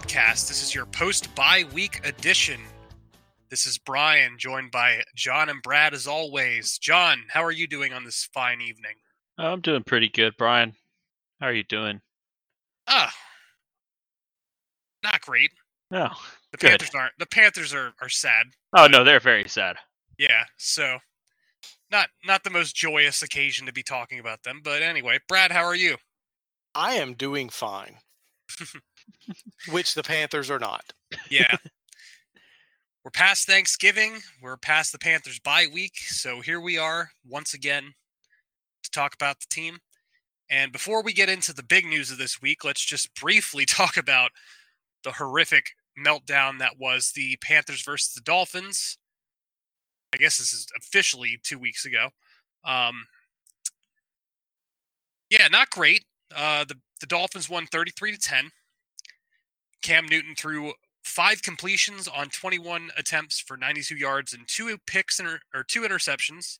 podcast. This is your post bye week edition. This is Brian, joined by John and Brad as always. John, how are you doing on this fine evening? I'm doing pretty good, Brian. How are you doing? Ah, not great. Oh, The Good. Panthers aren't. The Panthers are, are sad. oh no, they're very sad. Yeah, so not not the most joyous occasion to be talking about them. But anyway, Brad, how are you? I am doing fine, which the Panthers are not. Yeah. We're past Thanksgiving. We're past the Panthers bye week. So here we are once again to talk about the team. And before we get into the big news of this week, let's just briefly talk about the horrific meltdown that was the Panthers versus the Dolphins. I guess this is officially two weeks ago. Um, yeah, not great. Uh, the the Dolphins won 33 to 10. Cam Newton threw five completions on 21 attempts for 92 yards and two picks inter- or two interceptions.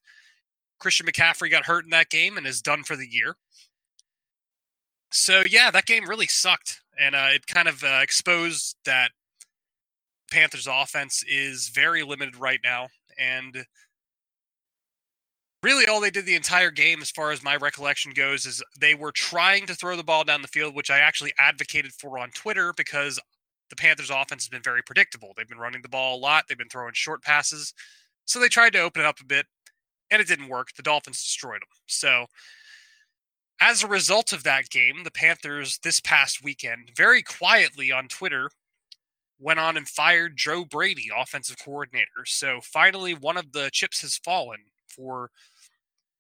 Christian McCaffrey got hurt in that game and is done for the year. So yeah, that game really sucked, and uh, it kind of uh, exposed that Panthers' offense is very limited right now, and really all they did the entire game, as far as my recollection goes, is they were trying to throw the ball down the field, which I actually advocated for on Twitter because the Panthers' offense has been very predictable. They've been running the ball a lot, they've been throwing short passes. So they tried to open it up a bit, and it didn't work. The Dolphins destroyed them. So as a result of that game, the Panthers this past weekend, very quietly on Twitter, went on and fired Joe Brady, offensive coordinator. So finally, one of the chips has fallen for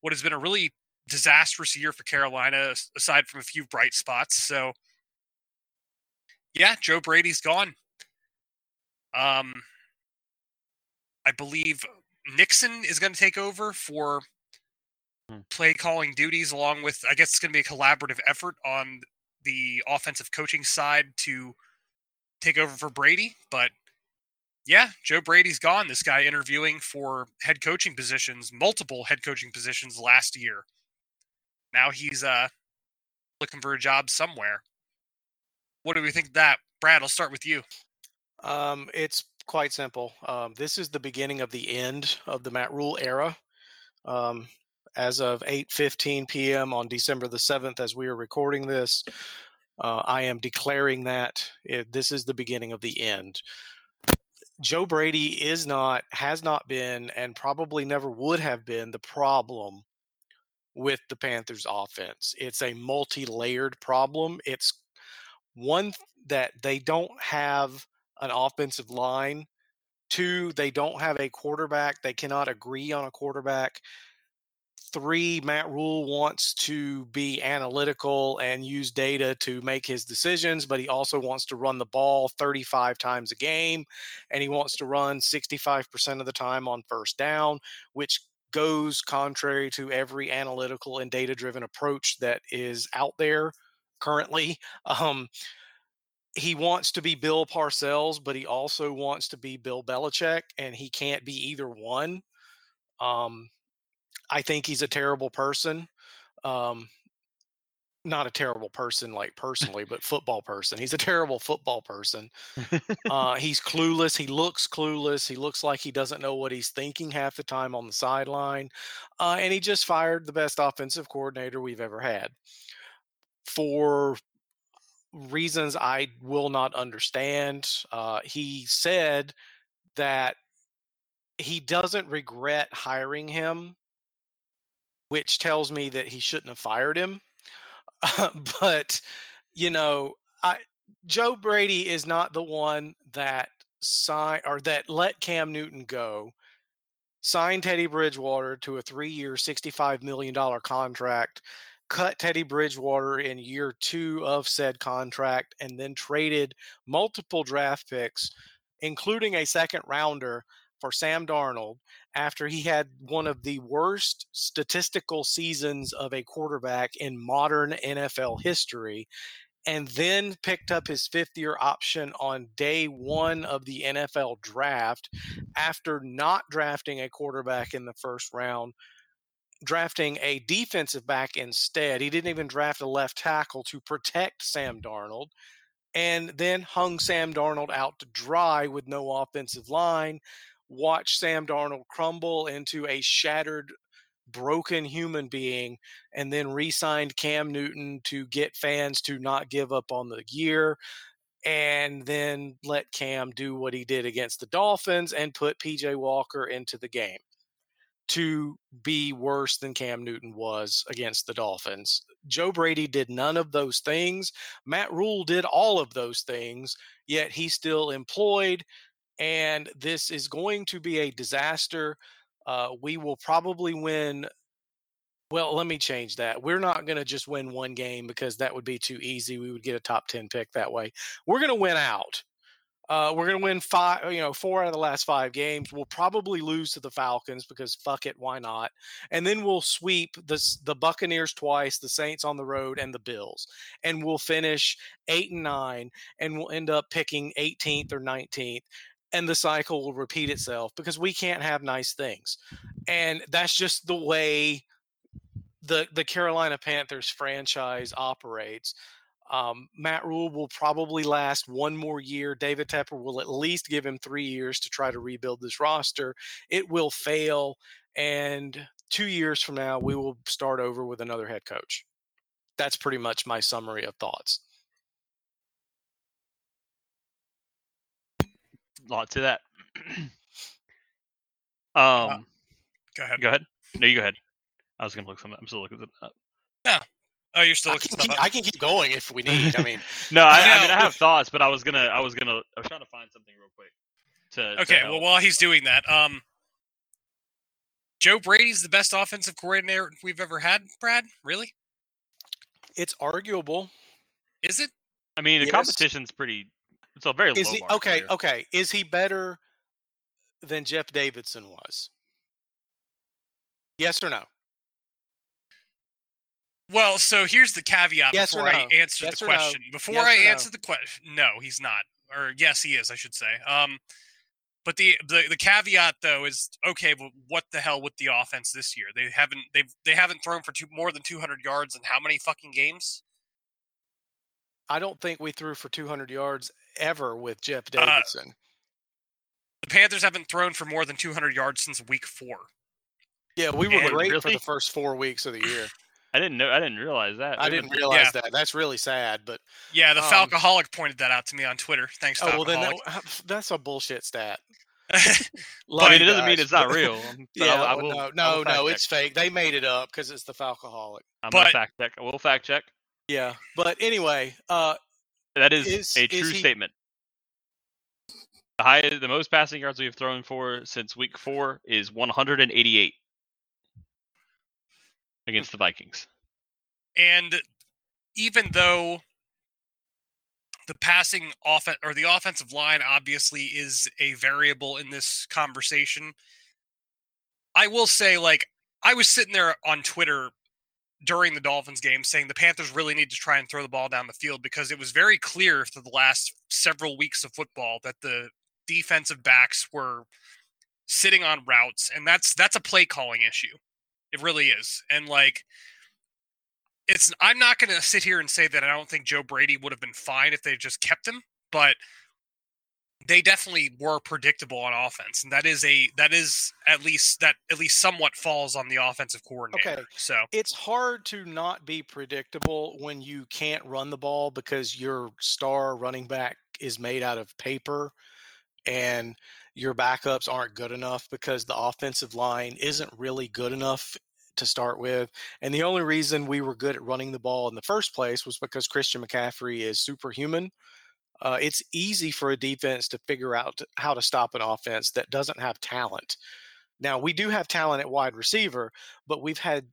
what has been a really disastrous year for Carolina, aside from a few bright spots. So, yeah, Joe Brady's gone. Um, I believe Nixon is going to take over for Hmm. play calling duties, along with I guess it's going to be a collaborative effort on the offensive coaching side to take over for Brady. But yeah, Joe Brady's gone. This guy interviewing for head coaching positions, multiple head coaching positions last year. Now he's uh looking for a job somewhere. What do we think that? Brad, I'll start with you. Um, it's quite simple. Um, this is the beginning of the end of the Matt Rhule era. Um, as of 8:15 p.m. on December the 7th, as we are recording this, uh, I am declaring that it, this is the beginning of the end. Joe Brady is not, has not been, and probably never would have been the problem with the Panthers offense. It's a multi-layered problem. It's one that they don't have an offensive line. Two, they don't have a quarterback. They cannot agree on a quarterback. Three, Matt Rhule wants to be analytical and use data to make his decisions, but he also wants to run the ball 35 times a game and he wants to run 65% of the time on first down, which goes contrary to every analytical and data driven approach that is out there currently. Um, he wants to be Bill Parcells, but he also wants to be Bill Belichick, and he can't be either one. Um, I think he's a terrible person. Um, not a terrible person, like personally, but football person. He's a terrible football person. Uh, he's clueless. He looks clueless. He looks like he doesn't know what he's thinking half the time on the sideline. Uh, and he just fired the best offensive coordinator we've ever had for reasons I will not understand. Uh, he said that he doesn't regret hiring him, which tells me that he shouldn't have fired him. but you know, I Joe Brady is not the one that sign or that let Cam Newton go. Signed Teddy Bridgewater to a three-year, $65 million contract cut Teddy Bridgewater in year two of said contract and then traded multiple draft picks, including a second rounder, for Sam Darnold after he had one of the worst statistical seasons of a quarterback in modern NFL history and then picked up his fifth year option on day one of the NFL draft after not drafting a quarterback in the first round, drafting a defensive back instead. He didn't even draft a left tackle to protect Sam Darnold. And then hung Sam Darnold out to dry with no offensive line. Watch Sam Darnold crumble into a shattered broken human being and then re-signed Cam Newton to get fans to not give up on the year and then let Cam do what he did against the Dolphins and put PJ Walker into the game to be worse than Cam Newton was against the Dolphins. Joe Brady did none of those things. Matt Rhule did all of those things, yet he's still employed. And this is going to be a disaster. Uh, we will probably win. Well, let me change that. We're not going to just win one game because that would be too easy. We would get a top 10 pick that way. We're going to win out. Uh, we're going to win five, you know, four out of the last five games. We'll probably lose to the Falcons because fuck it, why not? And then we'll sweep the the Buccaneers twice, the Saints on the road, and the Bills, and we'll finish eight and nine, and we'll end up picking 18th or 19th and the cycle will repeat itself because we can't have nice things. And that's just the way the the Carolina Panthers franchise operates. Um, Matt Rhule will probably last one more year. David Tepper will at least give him three years to try to rebuild this roster. It will fail, and two years from now, we will start over with another head coach. That's pretty much my summary of thoughts. Lot to that. um, uh, go ahead. Go ahead. No, you go ahead. I was gonna look something. I'm still looking something up. Yeah. Oh, you're still I looking can, keep. I can keep going if we need. I mean, no, I, I mean I have thoughts, but I was gonna, I was gonna, I was trying to find something real quick. To, to Okay, well, while he's doing that, um, Joe Brady's the best offensive coordinator we've ever had. Brad, really? it's arguable. Is it? I mean, the yes. competition's pretty. It's a very Is low he okay? Okay, is he better than Jeff Davidson was? Yes or no? Well, so here's the caveat Yes or before I answer Yes the or no? question. Before Yes I or no? answer the question, no, he's not. Or yes, he is. I should say. Um, but the, the the caveat though is okay. But what the hell with the offense this year? They haven't they've they haven't thrown for two, more than 200 yards in how many fucking games? I don't think we threw for 200 yards ever with Jeff Uh, Davidson. The Panthers haven't thrown for more than 200 yards since week four. yeah, we were and great for the first four weeks of the year. I didn't know. I didn't realize that. I didn't realize Yeah. that. That's really sad. But Yeah, the Um, Falcoholic pointed that out to me on Twitter. Thanks, oh well, then that, that's a bullshit stat. I mean, it doesn't mean it's not real. Yeah, I, I will, no, no, no, it's fake. They made it up because it's the Falcoholic. I'm but- fact check. We'll fact check. Yeah, but anyway, uh, That is, Is- a is true he- statement. The high, the most passing yards we've thrown for since week four is 188 against the Vikings. And even though the passing offense or the offensive line obviously is a variable in this conversation, I will say, like, I was sitting there on Twitter during the Dolphins game saying the Panthers really need to try and throw the ball down the field because it was very clear for the last several weeks of football that the defensive backs were sitting on routes and that's that's a play calling issue. It really is. And like it's I'm not going to sit here and say that I don't think Joe Brady would have been fine if they just kept him, but they definitely were predictable on offense, and that is a that is at least that at least somewhat falls on the offensive coordinator. Okay. So it's hard to not be predictable when you can't run the ball because your star running back is made out of paper and your backups aren't good enough because the offensive line isn't really good enough to start with. And the only reason we were good at running the ball in the first place was because Christian McCaffrey is superhuman. Uh, it's easy for a defense to figure out how to stop an offense that doesn't have talent. Now, we do have talent at wide receiver, but we've had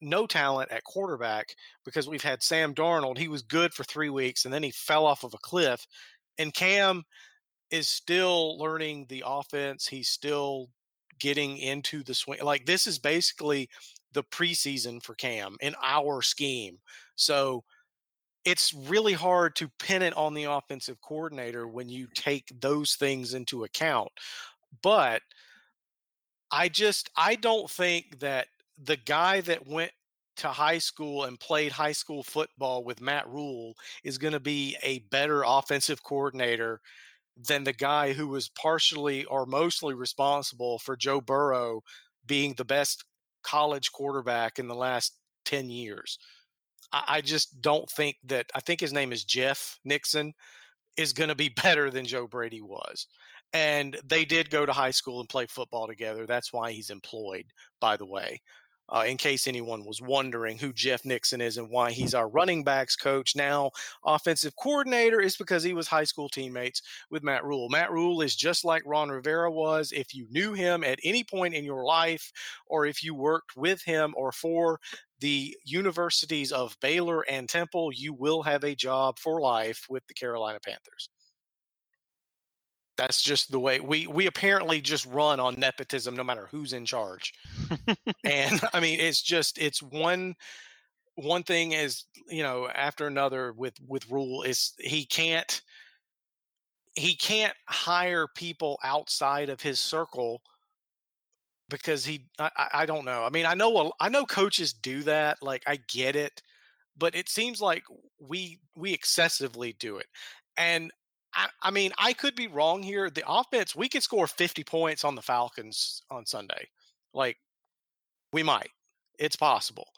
no talent at quarterback because we've had Sam Darnold. He was good for three weeks and then he fell off of a cliff. And Cam is still learning the offense. He's still getting into the swing. Like this is basically the preseason for Cam in our scheme. So it's really hard to pin it on the offensive coordinator when you take those things into account. But I just I don't think that the guy that went to high school and played high school football with Matt Rhule is going to be a better offensive coordinator than the guy who was partially or mostly responsible for Joe Burrow being the best college quarterback in the last 10 years. I, I just don't think that, I think his name is Jeff Nixon, is going to be better than Joe Brady was. And they did go to high school and play football together. That's why he's employed, by the way uh, in case anyone was wondering who Jeff Nixon is and why he's our running backs coach now, offensive coordinator, is because he was high school teammates with Matt Rhule. Matt Rhule is just like Ron Rivera was. If you knew him at any point in your life, or if you worked with him or for the universities of Baylor and Temple, you will have a job for life with the Carolina Panthers that's just the way we we apparently just run on nepotism no matter who's in charge. And i mean it's just it's one one thing is you know after another with with Rhule is he can't he can't hire people outside of his circle because he I, I don't know. I mean i know i know coaches do that like i get it but it seems like we we excessively do it. And I, I, mean, I could be wrong here. The offense, we could score 50 points on the Falcons on Sunday. Like, we might. It's possible.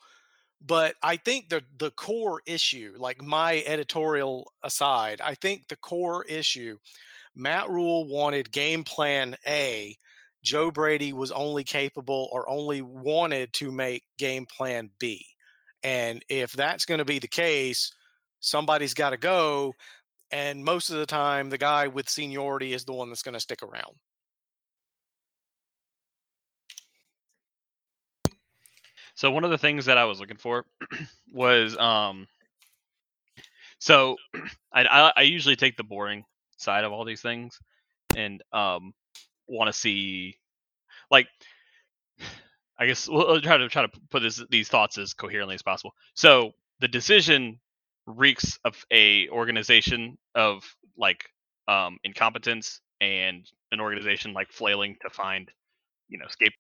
But I think the the core issue, like my editorial aside, I think the core issue, Matt Rhule wanted game plan A. Joe Brady was only capable or only wanted to make game plan B. And if that's going to be the case, somebody's got to go and most of the time the guy with seniority is the one that's going to stick around. So one of the things that i was looking for was um so I, I, I usually take the boring side of all these things and um want to see like i guess we'll try to try to put this, these thoughts as coherently as possible. So the decision reeks of a organization of like um, incompetence and an organization like flailing to find you know scape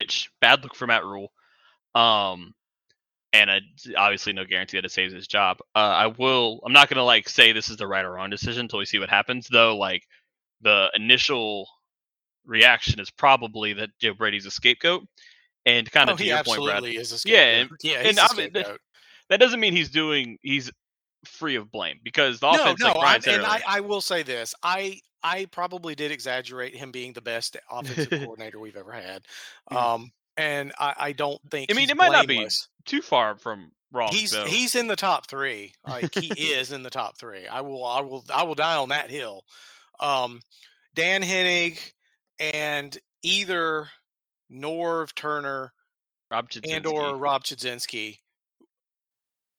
which bad look for Matt Rhule. Um, and a, obviously no guarantee that it saves his job. Uh, I will. I'm not gonna like say this is the right or wrong decision until we see what happens. Though, like the initial reaction is probably that Joe Brady's a scapegoat, and kind of oh, to your point, Brad. is a scapegoat. Yeah, and, yeah, and I that doesn't mean he's doing he's free of blame because the no, offense, no, like I, said and I, I will say this: I I probably did exaggerate him being the best offensive coordinator we've ever had, Hmm. um, and I, I don't think. I mean, it might not be too far from wrong. He's though. he's in the top three. Like he is in the top three. I will I will I will die on that hill. Um, Dan Henning and either Norv Turner Rob and or Rob Chudzinski.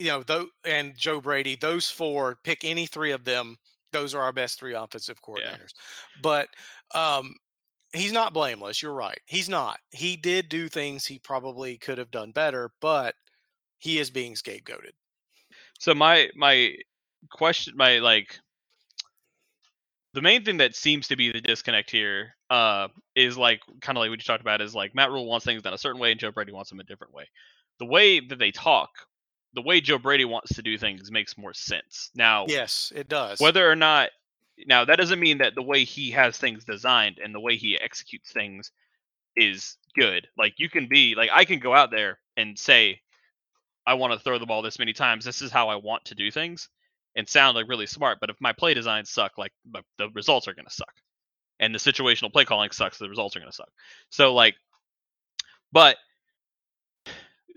You know, though, and Joe Brady. Those four. Pick any three of them. Those are our best three offensive coordinators. But um, he's not blameless. You're right. He's not. He did do things he probably could have done better, but he is being scapegoated. So my my question, my like, the main thing that seems to be the disconnect here, uh, is like kind of like what you talked about is like Matt Rhule wants things done a certain way and Joe Brady wants them a different way. The way that they talk, the way Joe Brady wants to do things makes more sense. Now, Yes, it does. whether or not now that doesn't mean that the way he has things designed and the way he executes things is good. Like you can be like I can go out there and say I want to throw the ball this many times. This is how I want to do things and sound like really smart, but if my play designs suck, like the- the results are going to suck. And the situational play calling sucks, the results are going to suck. So like but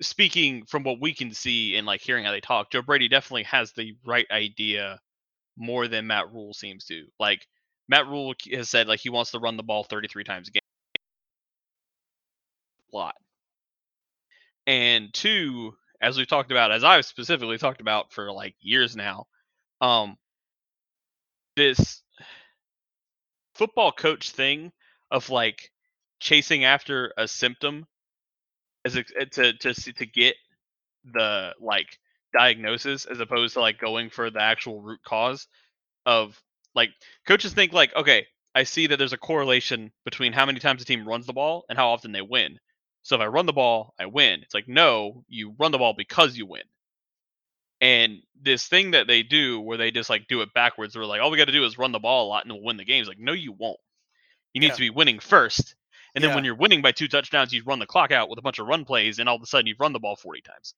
speaking from what we can see and like hearing how they talk, Joe Brady definitely has the right idea more than Matt Rhule seems to. Like Matt Rhule has said like he wants to run the ball 33 times a game. Lot. And two, as we've talked about, as I've specifically talked about for like years now, um this football coach thing of like chasing after a symptom as a, eh, to to s- to get the like diagnosis as opposed to like going for the actual root cause of like coaches think like okay I see that there's a correlation between how many times a team runs the ball and how often they win. So if I run the ball, I win. It's like no, you run the ball because you win. And this thing that they do where they just like do it backwards, they're like, all we got to do is run the ball a lot and we'll win the games. Like, no, you won't. You need Yeah. to be winning first. And then Yeah. when you're winning by two touchdowns, you run the clock out with a bunch of run plays, and all of a sudden you've run the ball 40 times.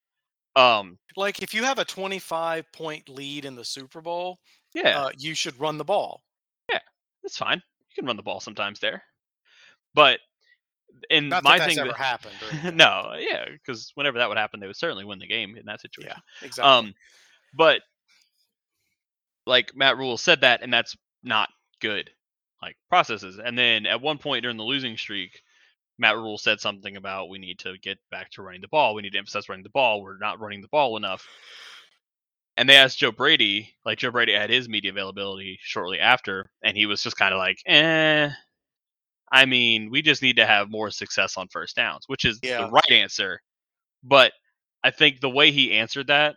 Um, Like if you have a 25 point lead in the Super Bowl, yeah, uh, you should run the ball. Yeah, that's fine. You can run the ball sometimes there. But and Not my that that's thing ever that- happened. or no, yeah, because whenever that would happen, they would certainly win the game in that situation. Yeah, exactly. Um, but like Matt Rhule said that, and that's not good. Like processes, and then at one point during the losing streak, Matt Rhule said something about we need to get back to running the ball. We need to emphasize running the ball. We're not running the ball enough. And they asked Joe Brady, like Joe Brady had his media availability shortly after, and he was just kind of like, eh. I mean, we just need to have more success on first downs, which is Yeah. the right answer. But I think the way he answered that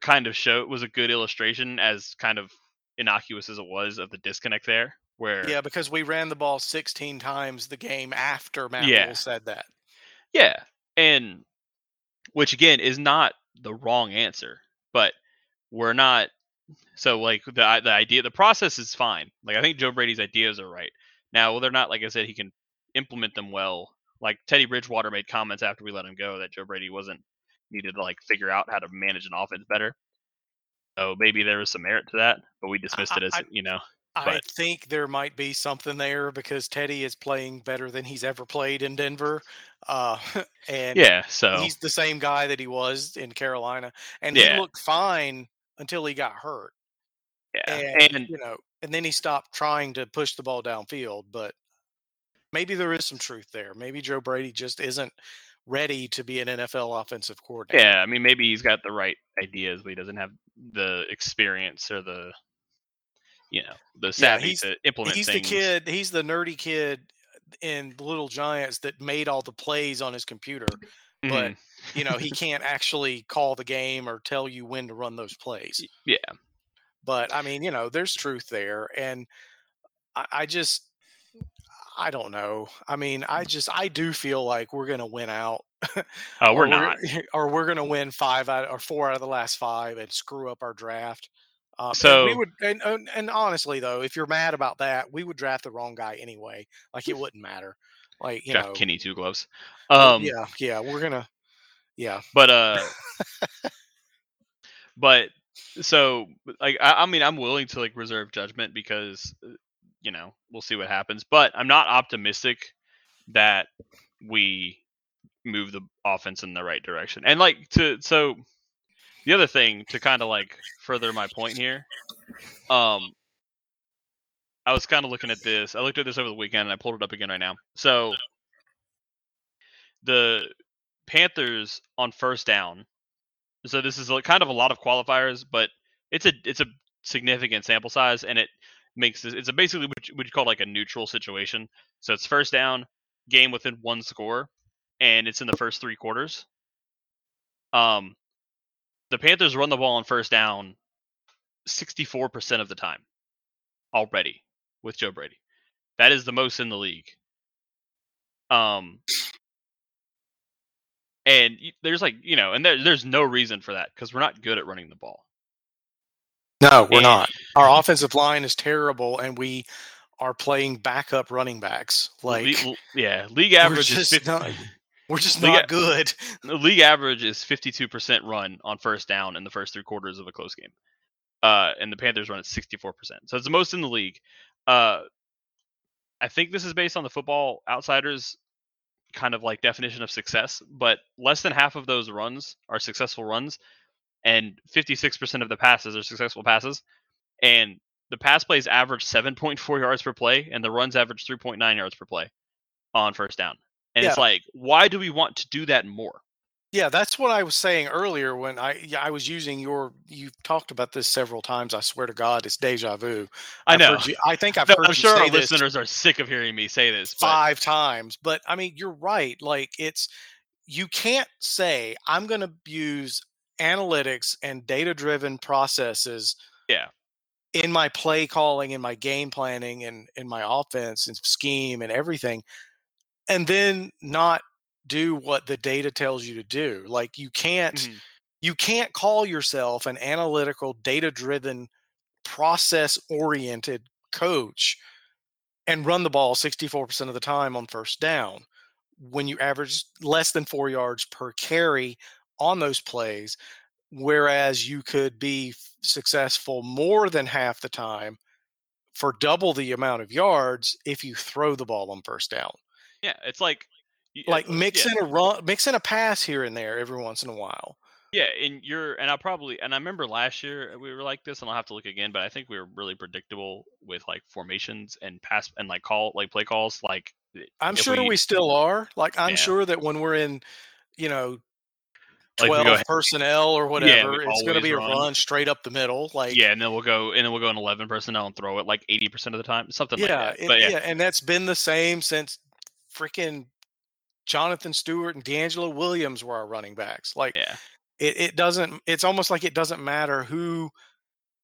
kind of show was a good illustration as kind of innocuous as it was of the disconnect there where yeah, because we ran the ball 16 times the game after Matt Yeah. Rhule said that. yeah and which again is not the wrong answer but we're not so like the the idea the process is fine like i think joe brady's ideas are right now whether or not like i said he can implement them well like teddy bridgewater made comments after we let him go that joe brady wasn't needed to like figure out how to manage an offense better so maybe there was some merit to that but we dismissed it as I- you know I But- think there might be something there because Teddy is playing better than he's ever played in Denver. Uh, and yeah so he's the same guy that he was in Carolina. And Yeah. he looked fine until he got hurt. yeah And, and you know, and then he stopped trying to push the ball downfield. But maybe there is some truth there. Maybe Joe Brady just isn't ready to be an NFL offensive coordinator. Yeah, I mean, maybe he's got the right ideas, but he doesn't have the experience or the, you know, the savvy he's- to implement He's things. the kid, he's the nerdy kid in Little Giants that made all the plays on his computer. but Mhm. You know, he can't actually call the game or tell you when to run those plays. yeah, But I mean, you know, there's truth there. And I, I just, I don't know. I mean, I just, I do feel like we're going to win out. oh, or we're not. or we're going to win five out or four out of the last five and screw up our draft. Um, and we would, and, and and honestly though, if you're mad about that, we would draft the wrong guy anyway. Like it wouldn't matter. Like you Draft know, Kenny two gloves. Um, yeah, yeah, we're gonna, yeah, but uh, but so like I, I mean, I'm willing to like reserve judgment because uh, you know we'll see what happens. But I'm not optimistic that we move the offense in the right direction. And like to so the other thing to kind of like further my point here, um, I was kind of looking at this. I looked at this over the weekend and I pulled it up again right now. So the Panthers on first down. So this is like kind of a lot of qualifiers, but it's a it's a significant sample size, and it makes this. It's a basically what you, what you call like a neutral situation. So it's first down, game within one score, and it's in the first three quarters. Um, the Panthers run the ball on first down, sixty four percent of the time, already with Joe Brady. That is the most in the league. Um, and there's like you know, and there, there's no reason for that because we're not good at running the ball. no, we're And- not. Our offensive line is terrible, and we are playing backup running backs. Like Le- yeah, league average is 50, not- we're just League not good. the league average is 52% run on first down in the first three quarters of a close game. Uh, and the Panthers run at 64%. So it's the most in the league. Uh, I think this is based on the football outsiders kind of like definition of success, but less than half of those runs are successful runs and 56% of the passes are successful passes. And the pass plays average 7.4 yards per play and the runs average 3.9 yards per play on first down. And it's like, why do we want to do that more? Yeah, that's what I was saying earlier when I I was using your. You've talked about this several times. I swear to God, it's deja vu. I I've know. you- I think I've No, heard I'm you sure say our this listeners are sick of hearing me say this. But five times, but I mean, you're right. Like it's you can't say I'm going to use analytics and data-driven processes. Yeah. In my play calling, in my game planning, and in my offense and scheme and everything, and then not do what the data tells you to do. Like you can't Mhm. you can't call yourself an analytical, data driven, process oriented coach and run the ball 64% of the time on first down when you average less than four yards per carry on those plays. Whereas you could be successful more than half the time for double the amount of yards if you throw the ball on first down. Yeah, it's like Like uh, mix yeah. in a run, mix in a pass here and there every once in a while. Yeah, and you're and I probably and I remember last year we were like this, and I'll have to look again, but I think we were really predictable with like formations and pass and like call like play calls. Like I'm sure we, still are. Like I'm Yeah. sure that when we're in, you know, Like, twelve ahead- personnel or we whatever, it's going to be a run. straight up the middle. Like yeah, and then we'll go and then we'll go in eleven personnel and throw it like eighty percent of the time, something yeah, like that. But yeah, yeah, and that's been the same since freaking Jonathan Stewart and DeAngelo Williams were our running backs. Like yeah, it, it doesn't. It's almost like it doesn't matter who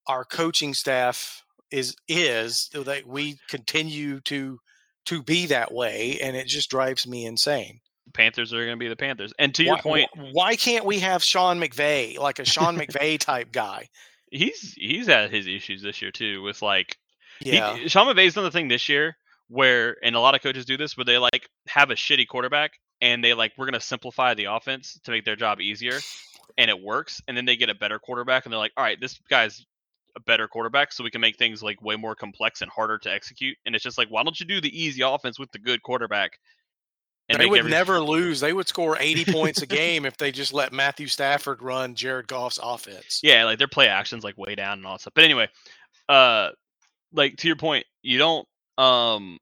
our coaching staff is is that we continue to to be that way, and it just drives me insane. Panthers are going to be the Panthers. And to your point, why can't we have Sean McVay, like a Sean McVay type guy? he's he's had his issues this year too with like Yeah, He, Sean McVay's done the thing this year where, and a lot of coaches do this, where they like have a shitty quarterback and they like we're gonna simplify the offense to make their job easier, and it works. And then they get a better quarterback, and they're like, all right, this guy's a better quarterback, so we can make things like way more complex and harder to execute. And it's just like, why don't you do the easy offense with the good quarterback? they would every- never lose. They would score 80 points a game if they just let Matthew Stafford run Jared Goff's offense. Yeah, like their play actions like way down and all that stuff. But anyway, uh like to your point, you don't um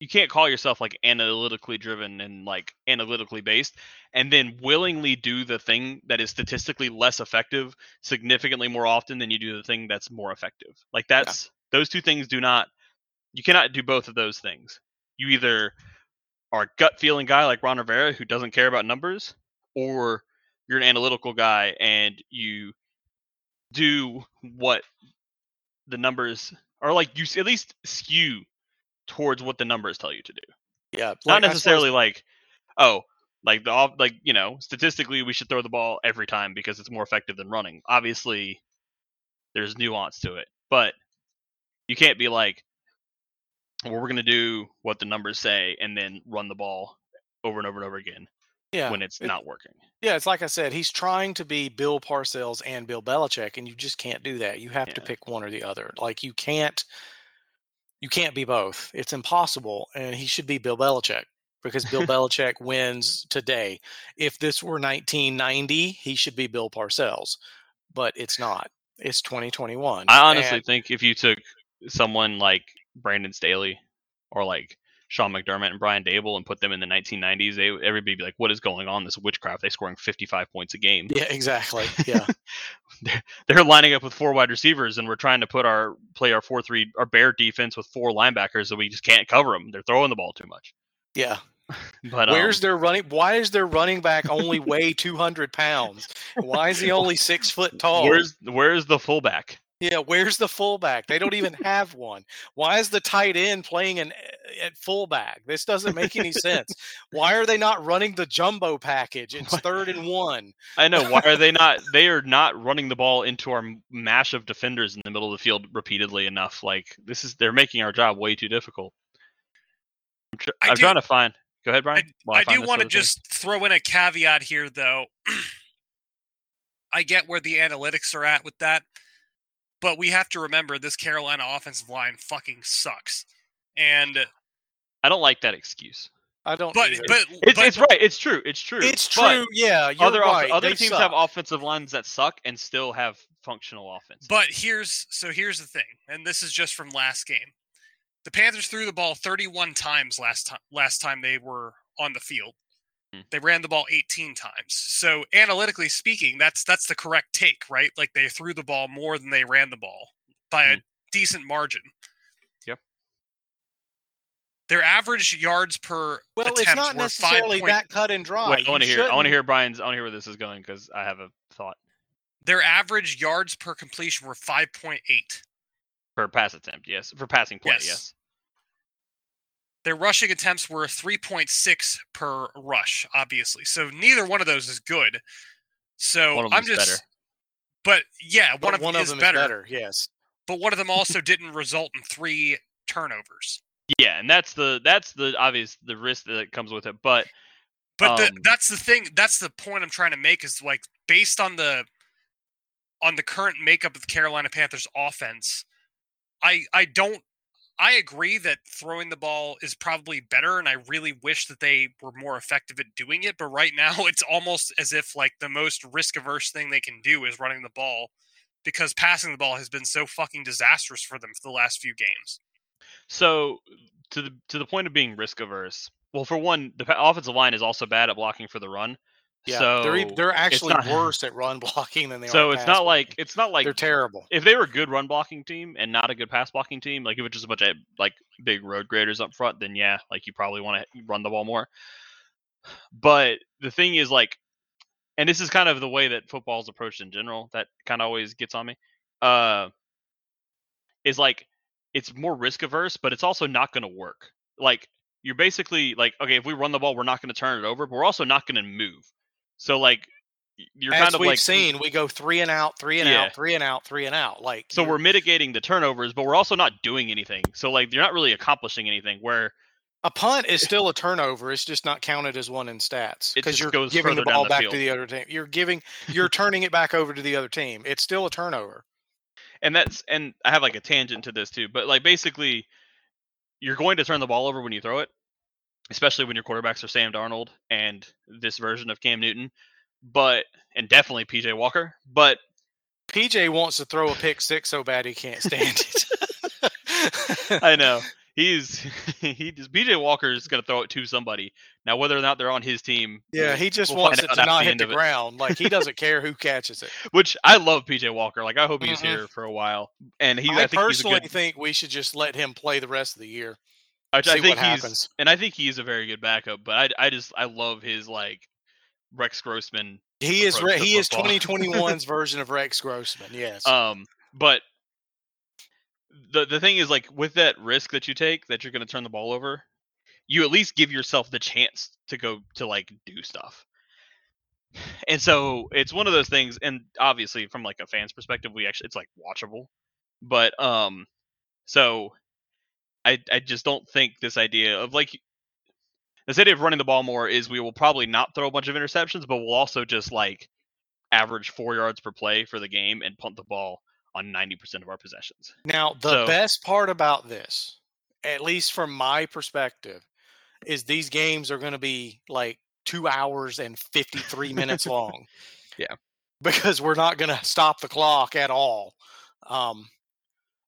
you can't call yourself like analytically driven and like analytically based and then willingly do the thing that is statistically less effective significantly more often than you do the thing that's more effective. Like that's those two things do not you cannot do both of those things. You either are a gut feeling guy like Ron Rivera who doesn't care about numbers, or you're an analytical guy and you do what the numbers are like you at least skew towards what the numbers tell you to do. Yeah, not like, suppose- necessarily like oh like the like you know statistically we should throw the ball every time because it's more effective than running. Obviously there's nuance to it but you can't be like well we're going to do what the numbers say and then run the ball over and over and over again yeah, when it's it- not working Yeah, it's like I said, he's trying to be Bill Parcells and Bill Belichick, and you just can't do that. You have to pick one or the other. Like you can't, you can't be both. It's impossible. And he should be Bill Belichick because Bill Belichick wins today. If this were 1990, he should be Bill Parcells, but it's not. It's 2021. I honestly And- think if you took someone like Brandon Staley or like Sean McDermott and Brian Daboll and put them in the 1990s, they everybody be like, "What is going on? This witchcraft? They scoring 55 points a game. yeah, exactly. Yeah, They're, they're lining up with four wide receivers, and we're trying to put our play our four three our bear defense with four linebackers, so we just can't cover them. They're throwing the ball too much. yeah. But um, Where's their running? Why is their running back only weigh 200 pounds? Why is he only six foot tall? where's where's the fullback? Yeah, where's the fullback? They don't even have one. Why is the tight end playing an, eh, at fullback? This doesn't make any sense. Why are they not running the jumbo package? It's third and one. I know. Why are they not? They are not running the ball into our mash of defenders in the middle of the field repeatedly enough. Like this is they're making our job way too difficult. I'm, tr- I I'm do- trying to find. Go ahead, Brian. I find do want to other thing. just throw in a caveat here, though. I get where the analytics are at with that, but we have to remember this Carolina offensive line fucking sucks. And I don't like that excuse. I don't. but either. but It's, but, it's right. It's true. It's true. it's but true. Yeah, you're Other right. other they teams suck. have offensive lines that suck and still have functional offense. But here's so here's the thing, and this is just from last game. The Panthers threw the ball 31 times last time last time they were on the field. Hmm. They ran the ball 18 times. So analytically speaking, that's that's the correct take, right? Like they threw the ball more than they ran the ball by a decent margin. Yep. Their average yards per Well, attempt it's not were necessarily 5. that cut and dry. Wait, I want to You hear. I want to hear Brian's. I want to hear where this is going because I have a thought Their average yards per completion were 5.8. per pass attempt. Yes, for passing play. Yes. Yes. Their rushing attempts were 3.6 per rush, obviously. So neither one of those is good. So One of I'm them's just better. But yeah, one but of one them of is them better, is better. Yes. But one of them also didn't result in three turnovers. Yeah, and that's the that's the obvious the risk that comes with it. But But the, Um, that's the thing. That's the point I'm trying to make. Is like based on the on the current makeup of the Carolina Panthers offense, I I don't. I agree that throwing the ball is probably better, and I really wish that they were more effective at doing it. But right now, it's almost as if like the most risk averse thing they can do is running the ball, because passing the ball has been so fucking disastrous for them for the last few games. so to the to the point of being risk averse. Well, for one, the offensive line is also bad at blocking for the run. Yeah. so they're they're actually not- worse at run blocking than they so are. So it's not like it's not like they're terrible. if they were a good run blocking team and not a good pass blocking team, like if it's just a bunch of like big road graders up front, then yeah, like you probably want to run the ball more. But the thing is, like, and this is kind of the way that football is approached in general. That kind of always gets on me. Uh, is like it's more risk averse, but it's also not going to work. Like you're basically like, okay, if we run the ball, we're not going to turn it over, but we're also not going to move. So like you're As kind of we've like seen, we go three and out, three and Yeah. out, three and out, three and out. Like so we're mitigating the turnovers, but we're also not doing anything. So like you're not really accomplishing anything. Where a punt is still a turnover. It's just not counted as one in stats because you're goes giving the ball the back field. to the other team. You're giving, you're turning it back over to the other team. It's still a turnover. and that's and I have like a tangent to this too, but like basically you're going to turn the ball over when you throw it, especially when your quarterbacks are Sam Darnold and this version of Cam Newton, but and definitely PJ Walker, but PJ wants to throw a pick six so bad he can't stand it. I know he's he just PJ Walker is going to throw it to somebody. Now whether or not they're on his team, yeah, he just we'll wants it to not the hit the ground. Like he doesn't care who catches it. which I love PJ Walker. Like I hope he's Mhm. here for a while, and he I, I, think personally good. think we should just let him play the rest of the year. I, I think he's happens. and I think he's a very good backup. But I I just I love his like Rex Grossman. He is re- to he is football. 2021's version of Rex Grossman. Yes. Um, but the the thing is like with that risk that you take that you're going to turn the ball over, you at least give yourself the chance to go to like do stuff. And so it's one of those things, and obviously from like a fan's perspective, we actually it's like watchable, but um, so I I just don't think this idea of like this idea of running the ball more is we will probably not throw a bunch of interceptions, but we'll also just like average four yards per play for the game and punt the ball on 90% of our possessions. Now, the So- best part about this, at least from my perspective, is these games are going to be like two hours and 53 minutes long. Yeah. Because we're not going to stop the clock at all. Um,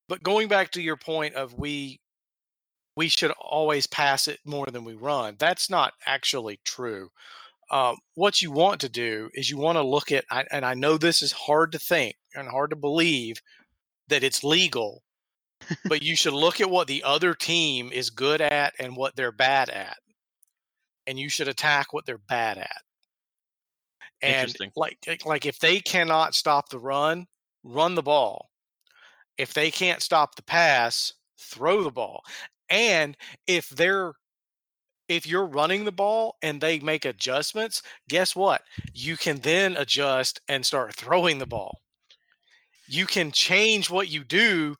but going back to your point of we we should always pass it more than we run. That's not actually true. Um, what you want to do is you want to look at, I- and I know this is hard to think and hard to believe that it's legal, but you should look at what the other team is good at and what they're bad at, and you should attack what they're bad at. And like, like- like if they cannot stop the run, run the ball. If they can't stop the pass, throw the ball. And if they're if you're running the ball and they make adjustments, guess what? You can then adjust and start throwing the ball. You can change what you do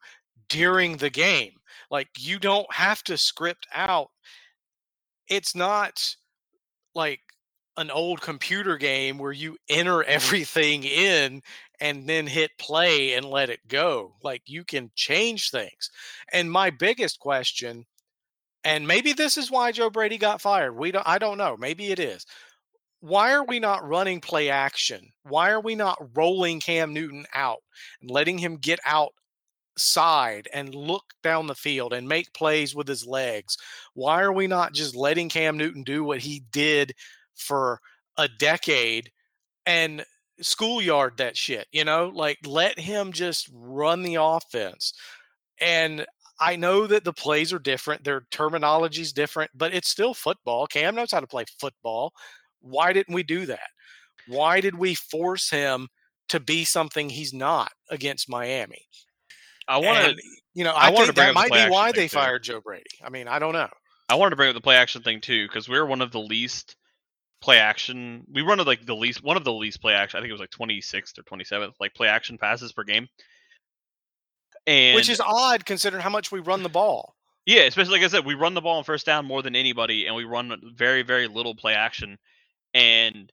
during the game. Like you don't have to script out. It's not like an old computer game where you enter everything in and then hit play and let it go. Like you can change things. And my biggest question and maybe this is why Joe Brady got fired. We don't I don't know. Maybe it is. Why are we not running play action? Why are we not rolling Cam Newton out and letting him get outside and look down the field and make plays with his legs? Why are we not just letting Cam Newton do what he did for a decade and schoolyard that shit, you know? Like let him just run the offense. And I know that the plays are different, their terminology is different, but it's still football. Cam knows how to play football. Why didn't we do that? Why did we force him to be something he's not against Miami? I want to. you know, I I, think bring that might be why they too. fired Joe Brady. I mean, I don't know. I wanted to bring up the play action thing too because we're one of the least play action. We run like the least one of the least play action. I think it was like 26th or 27th like play action passes per game. And Which is odd considering how much we run the ball. Yeah, especially like I said, we run the ball on first down more than anybody, and we run very, very little play action. And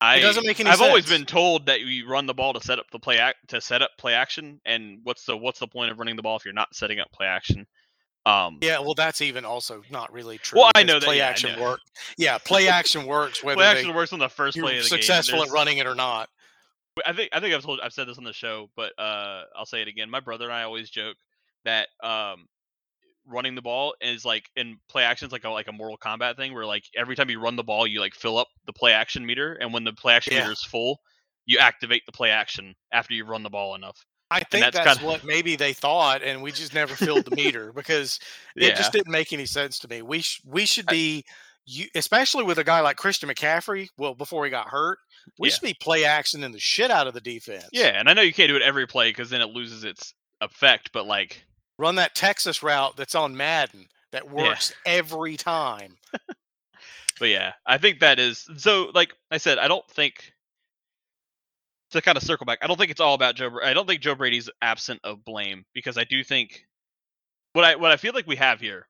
I doesn't make any I've always been told that we run the ball to set up the play act to set up play action. And what's the what's the point of running the ball if you're not setting up play action? Um, Yeah, well, that's even also not really true. Well, I know that- play yeah, action know. work. Yeah, play action works whether play they, action works on the first play of the game. successful at running it or not. I think I think I've told I've said this on the show, but uh, I'll say it again. My brother and I always joke that um, running the ball is like in play actions like a like a Mortal Kombat thing, where like every time you run the ball, you like fill up the play action meter, and when the play action Yeah. meter is full, you activate the play action after you've run the ball enough. I think that's that's, kinda- what maybe they thought, and we just never filled the meter because Yeah, it just didn't make any sense to me. We sh- we should be, you, especially with a guy like Christian McCaffrey. Well, before he got hurt, we Yeah. should be play action in the shit out of the defense. yeah, and I know you can't do it every play because then it loses its effect, but like run that Texas route that's on Madden that works every time. but yeah, I think that is so. Like I said, I don't think to kind of circle back. I don't think it's all about Joe. I don't think Joe Brady's absent of blame because I do think what I what I feel like we have here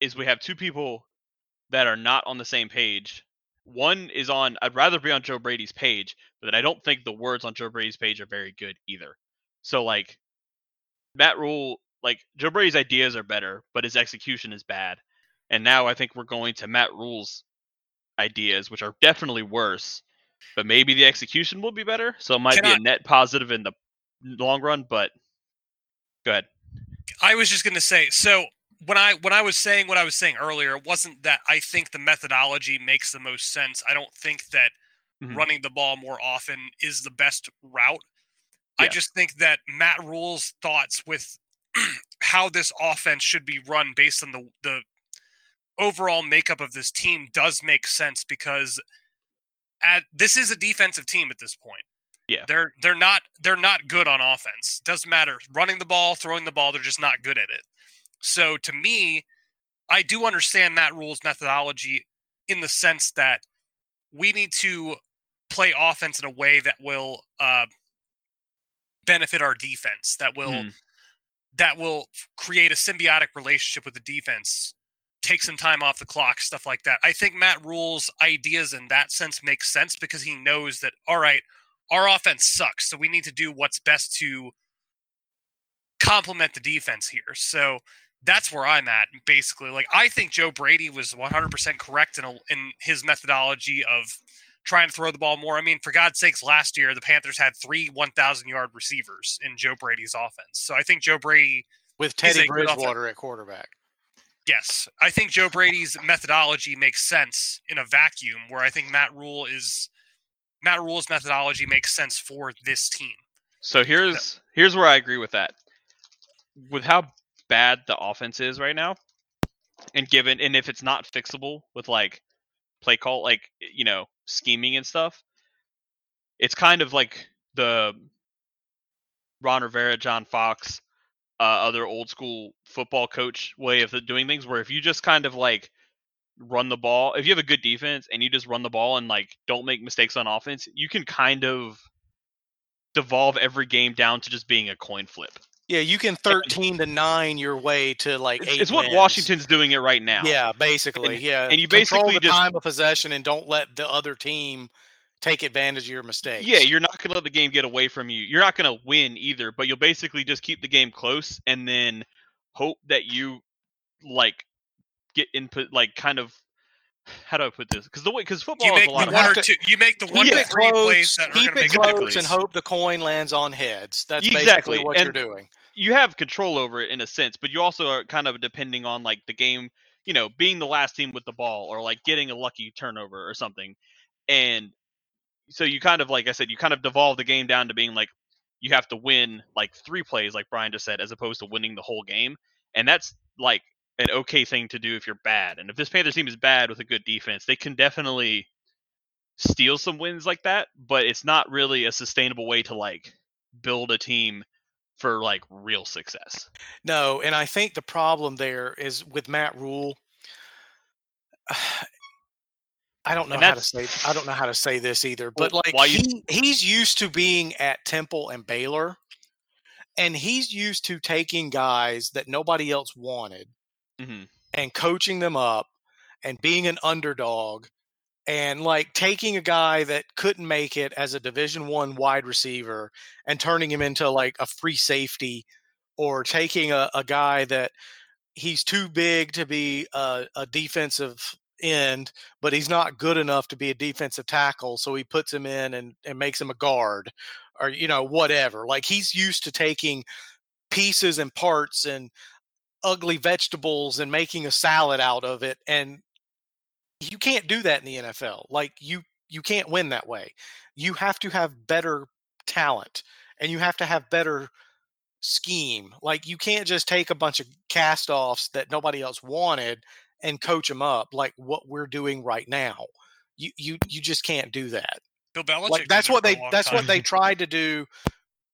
is we have two people that are not on the same page. One is on. I'd rather be on Joe Brady's page, but then I don't think the words on Joe Brady's page are very good either. So like Matt Rhule, like Joe Brady's ideas are better, but his execution is bad. And now I think we're going to Matt Rhule's ideas, which are definitely worse, but maybe the execution will be better. So it might Can be I- a net positive in the long run. But go ahead. I was just going to say so when I when I was saying what I was saying earlier, it wasn't that I think the methodology makes the most sense. I don't think that Mhm. running the ball more often is the best route. I just think that Matt Rhule's thoughts with how this offense should be run based on the the overall makeup of this team does make sense because at this is a defensive team at this point. Yeah. They're they're not they're not good on offense. Doesn't matter running the ball, throwing the ball, they're just not good at it. So to me, I do understand Matt Rhule's methodology in the sense that we need to play offense in a way that will uh, benefit our defense. That will Mhm. that will create a symbiotic relationship with the defense. Take some time off the clock, stuff like that. I think Matt Rhule's ideas in that sense make sense because he knows that all right, our offense sucks, so we need to do what's best to complement the defense here. So that's where I'm at basically. Like I think Joe Brady was 100% correct in a, in his methodology of trying to throw the ball more. I mean, for God's sakes, last year the Panthers had three 1,000 yard receivers in Joe Brady's offense. So I think Joe Brady, With Teddy Bridgewater at quarterback. Yes, I think Joe Brady's methodology makes sense in a vacuum. Where I think Matt Rhule is Matt Rhule's methodology makes sense for this team. So here's here's where I agree with that. With how bad the offense is right now, and given and if it's not fixable with like play call, like you know scheming and stuff, it's kind of like the Ron Rivera, John Fox, uh, other old school football coach way of doing things. Where if you just kind of like run the ball, if you have a good defense and you just run the ball and like don't make mistakes on offense, you can kind of devolve every game down to just being a coin flip. Yeah, you can thirteen to nine your way to like It's, eight. it's what wins. Washington's doing it right now. Yeah, basically. And- yeah, and you Control basically the just- time of possession and don't let the other team take advantage of your mistakes. Yeah, you're not going to let the game get away from you. You're not going to win either, but you'll basically just keep the game close and then hope that you like get input like kind of how do I put this? Because the way because football You is a lot of one have or two. You make the one keep to three close. plays that are going keep to it make close and hope the coin lands on heads. That's Exactly, basically what and- you're doing. you have control over it in a sense, but you also are kind of depending on like the game you know, being the last team with the ball or like getting a lucky turnover or something. And so you kind of like I said, you kind of devolve the game down to being like you have to win like three plays, like Brian just said, as opposed to winning the whole game. And that's like an okay thing to do if you're bad. And if this Panthers team is bad with a good defense, they can definitely steal some wins like that, but it's not really a sustainable way to like build a team for like real success. No, and I think the problem there is with Matt Rhule. I don't know how to say I don't know how to say this either, but like he, he's used to being at Temple and Baylor, and he's used to taking guys that nobody else wanted hmm and coaching them up and being an underdog and like taking a guy that couldn't make it as a division one wide receiver and turning him into like a free safety or taking a, a guy that he's too big to be a, a defensive end but he's not good enough to be a defensive tackle so he puts him in and, and makes him a guard or you know whatever. Like he's used to taking pieces and parts and ugly vegetables and making a salad out of it and you can't do that in the NFL like you you can't win that way. You have to have better talent and you have to have better scheme. Like you can't just take a bunch of cast-offs that nobody else wanted and coach them up like what we're doing right now you you you just can't do that Bill Belichick. like that's what they that's what they tried to do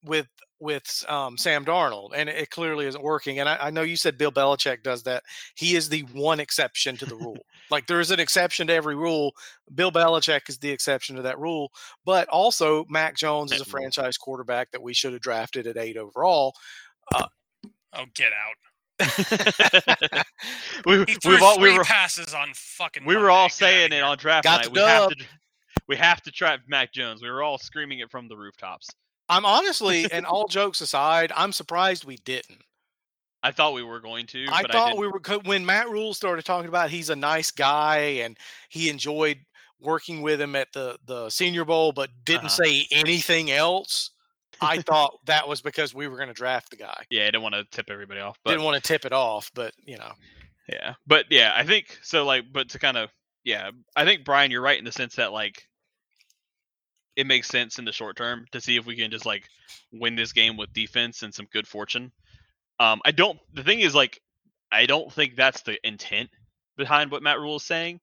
with with um, Sam Darnold, and it clearly isn't working. And I, I know you said Bill Belichick does that. He is the one exception to the rule. like there is an exception to every rule. Bill Belichick is the exception to that rule. But also, Mac Jones is a franchise quarterback that we should have drafted at eight overall. Oh, get out! we, He threw we've all, three we were passes on fucking. we were all saying it on draft Got night. We have to we have to trap Mac Jones. We were all screaming it from the rooftops. I'm honestly, and all jokes aside, I'm surprised we didn't. I thought we were going to. I but thought didn't. we were when Matt Rhule started talking about he's a nice guy and he enjoyed working with him at the the Senior Bowl, but didn't Uh-huh. say anything else. I thought that was because we were going to draft the guy. Yeah, I didn't want to tip everybody off, but Didn't want to tip it off, but you know, Yeah, but yeah, I think so. Like, but to kind of yeah, I think Brian, you're right in the sense that like it makes sense in the short term to see if we can just like win this game with defense and some good fortune. Um, I don't. The thing is, like, I don't think that's the intent behind what Matt Rhule is saying.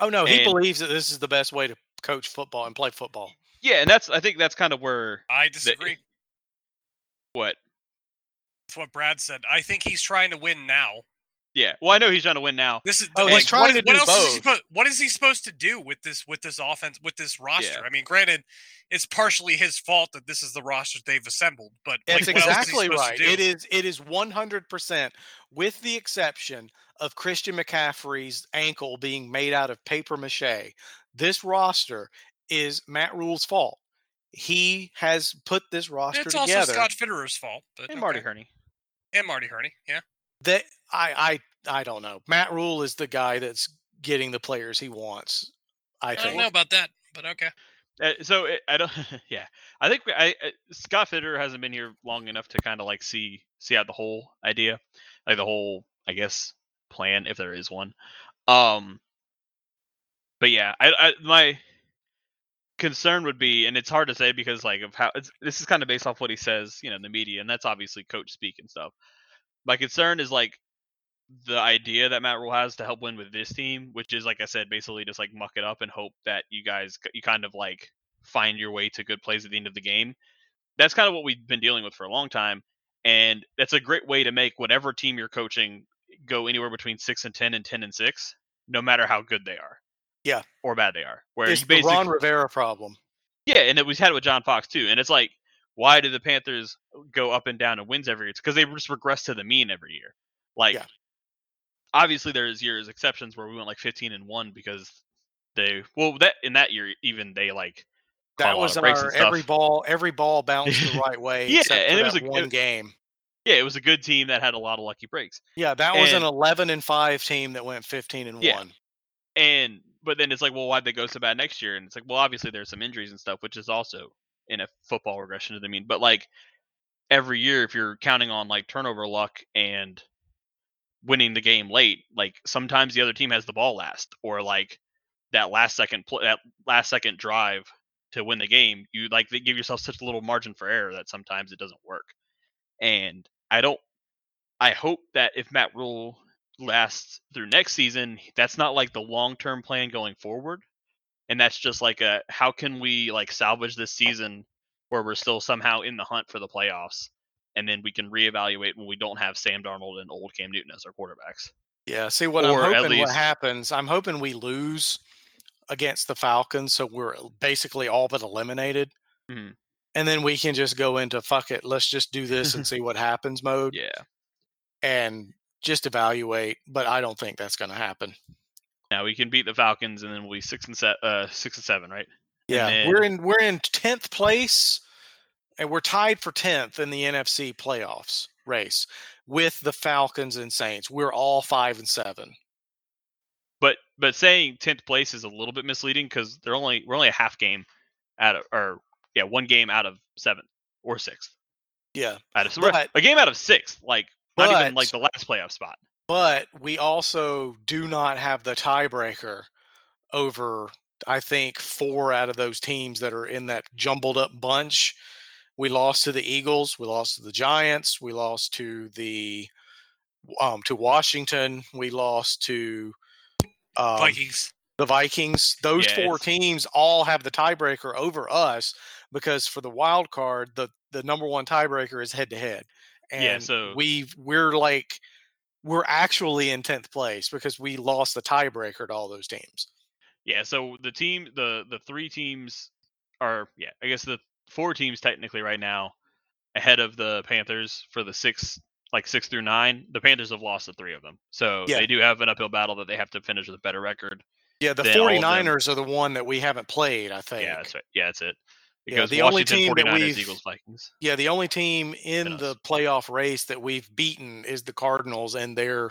oh no, he And- believes that this is the best way to coach football and play football. Yeah, and that's I think that's kind of where I disagree what. with what Brad said. I think he's trying to win now. Yeah, well, I know he's trying to win now. This is Oh, like, he's trying what, to what do else Is he both. supposed, what is he supposed to do with this with this offense with this roster? Yeah. I mean, granted, it's partially his fault that this is the roster they've assembled, but That's like, what else is he exactly right. to do? It is it is 100% with the exception of Christian McCaffrey's ankle being made out of paper mache. This roster is Matt Rhule's fault. He has put this roster It's together. also Scott Fitterer's fault, but And Marty okay. Hurney. and Marty Hurney. Yeah, that I I I don't know. Matt Rhule is the guy that's getting the players he wants. I I, don't know about that, but okay. Uh, so it, I don't. Yeah, I think I, I Scott Fitter hasn't been here long enough to kind of like see see out the whole idea, like the whole I guess plan if there is one. Um, but yeah, I, I my concern would be, and it's hard to say because like of how this is kind of based off what he says, you know, in the media, and that's obviously coach speak and stuff. My concern is like the idea that Matt Rhule has to help win with this team, which is like I said, basically just like muck it up and hope that you guys you kind of like find your way to good plays at the end of the game. That's kind of what we've been dealing with for a long time, and that's a great way to make whatever team you're coaching go anywhere between six and ten and ten and six, no matter how good they are. Yeah. or bad they are. Where It's the Ron Rivera problem. yeah, and it, we had it with John Fox too. And it's like, why do the Panthers go up and down in wins every year? It's because they just regress to the mean every year. Like, Yeah. obviously there's years exceptions where we went like 15 and one because they well that in that year even they like That was our every ball every ball bounced the right way. Yeah, and it was a- one it- game. yeah, it was a good team that had a lot of lucky breaks. Yeah, that was an 11 and 5 team that went 15 and Yeah. 1. And but then it's like, well, why'd they go so bad next year? And it's like, well, obviously there's some injuries and stuff, which is also in a football regression to the mean. But like every year, if you're counting on like turnover luck and winning the game late. Like sometimes the other team has the ball last, or like that last second pl- that last second drive to win the game. You like they give yourself such a little margin for error that sometimes it doesn't work. And I don't. I hope that if Matt Rhule lasts through next season, that's not like the long term plan going forward. And that's just like a how can we like salvage this season where we're still somehow in the hunt for the playoffs, and then we can reevaluate when we don't have Sam Darnold and old Cam Newton as our quarterbacks. Yeah. See what Or I'm hoping what happens. I'm hoping we lose against the Falcons, so we're basically all but eliminated. Mhm. And then we can just go into fuck it, let's just do this and see what happens mode Yeah. and just evaluate. But I don't think that's going to happen. Now we can beat the Falcons, and then we'll be six and se- uh, six and seven, right? Yeah, then- we're in we're in tenth place, and we're tied for tenth in the NFC playoffs race with the Falcons and Saints. We're all five and seven. But but saying tenth place is a little bit misleading because they're only we're only a half game out of or yeah one game out of seventh or sixth Yeah, out of But- a game out of sixth, like not even like the last playoff spot. but we also do not have the tiebreaker over. I think four out of those teams that are in that jumbled up bunch. We lost to the Eagles. We lost to the Giants. We lost to the um, to Washington. We lost to um, Vikings. the Vikings. Those four teams all have the tiebreaker over us because for the wild card, the the number one tiebreaker is head to head, and Yeah, so- we we're like we're actually in tenth place because we lost the tiebreaker to all those teams. Yeah, so the team the the three teams are yeah, I guess the four teams technically right now ahead of the Panthers for the six like six through nine. The Panthers have lost the three of them. So Yeah. they do have an uphill battle that they have to finish with a better record. Yeah, the Then all 49ers are the one that we haven't played. I think. Yeah, that's right. Yeah, that's it. Yeah, Because the only team that 49ers, we've- Eagles, Vikings. Yeah, the only team in the playoff race that we've beaten is the Cardinals, and they're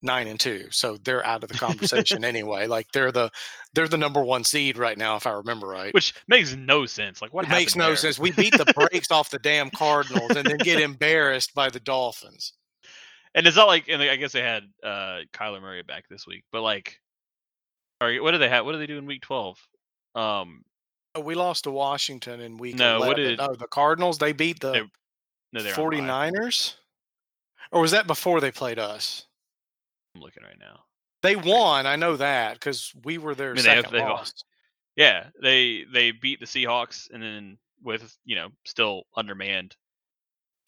nine and two, so they're out of the conversation anyway. Like they're the they're the number one seed right now, if I remember right. Which makes no sense. Like what it makes no there? sense. We beat the brakes off the damn Cardinals and then get embarrassed by the Dolphins. And it's not like and I guess they had uh Kyler Murray back this week, but like or what do they have? What do they do in week twelve? Um Uh, we lost to Washington in week No, 11. what did- oh, the Cardinals, they beat the They- no, they're 49ers? Or was that before they played us? I'm looking right now. They won, I know that, because we were their I mean, second they've- loss. Yeah, they they beat the Seahawks and then with you know still undermanned,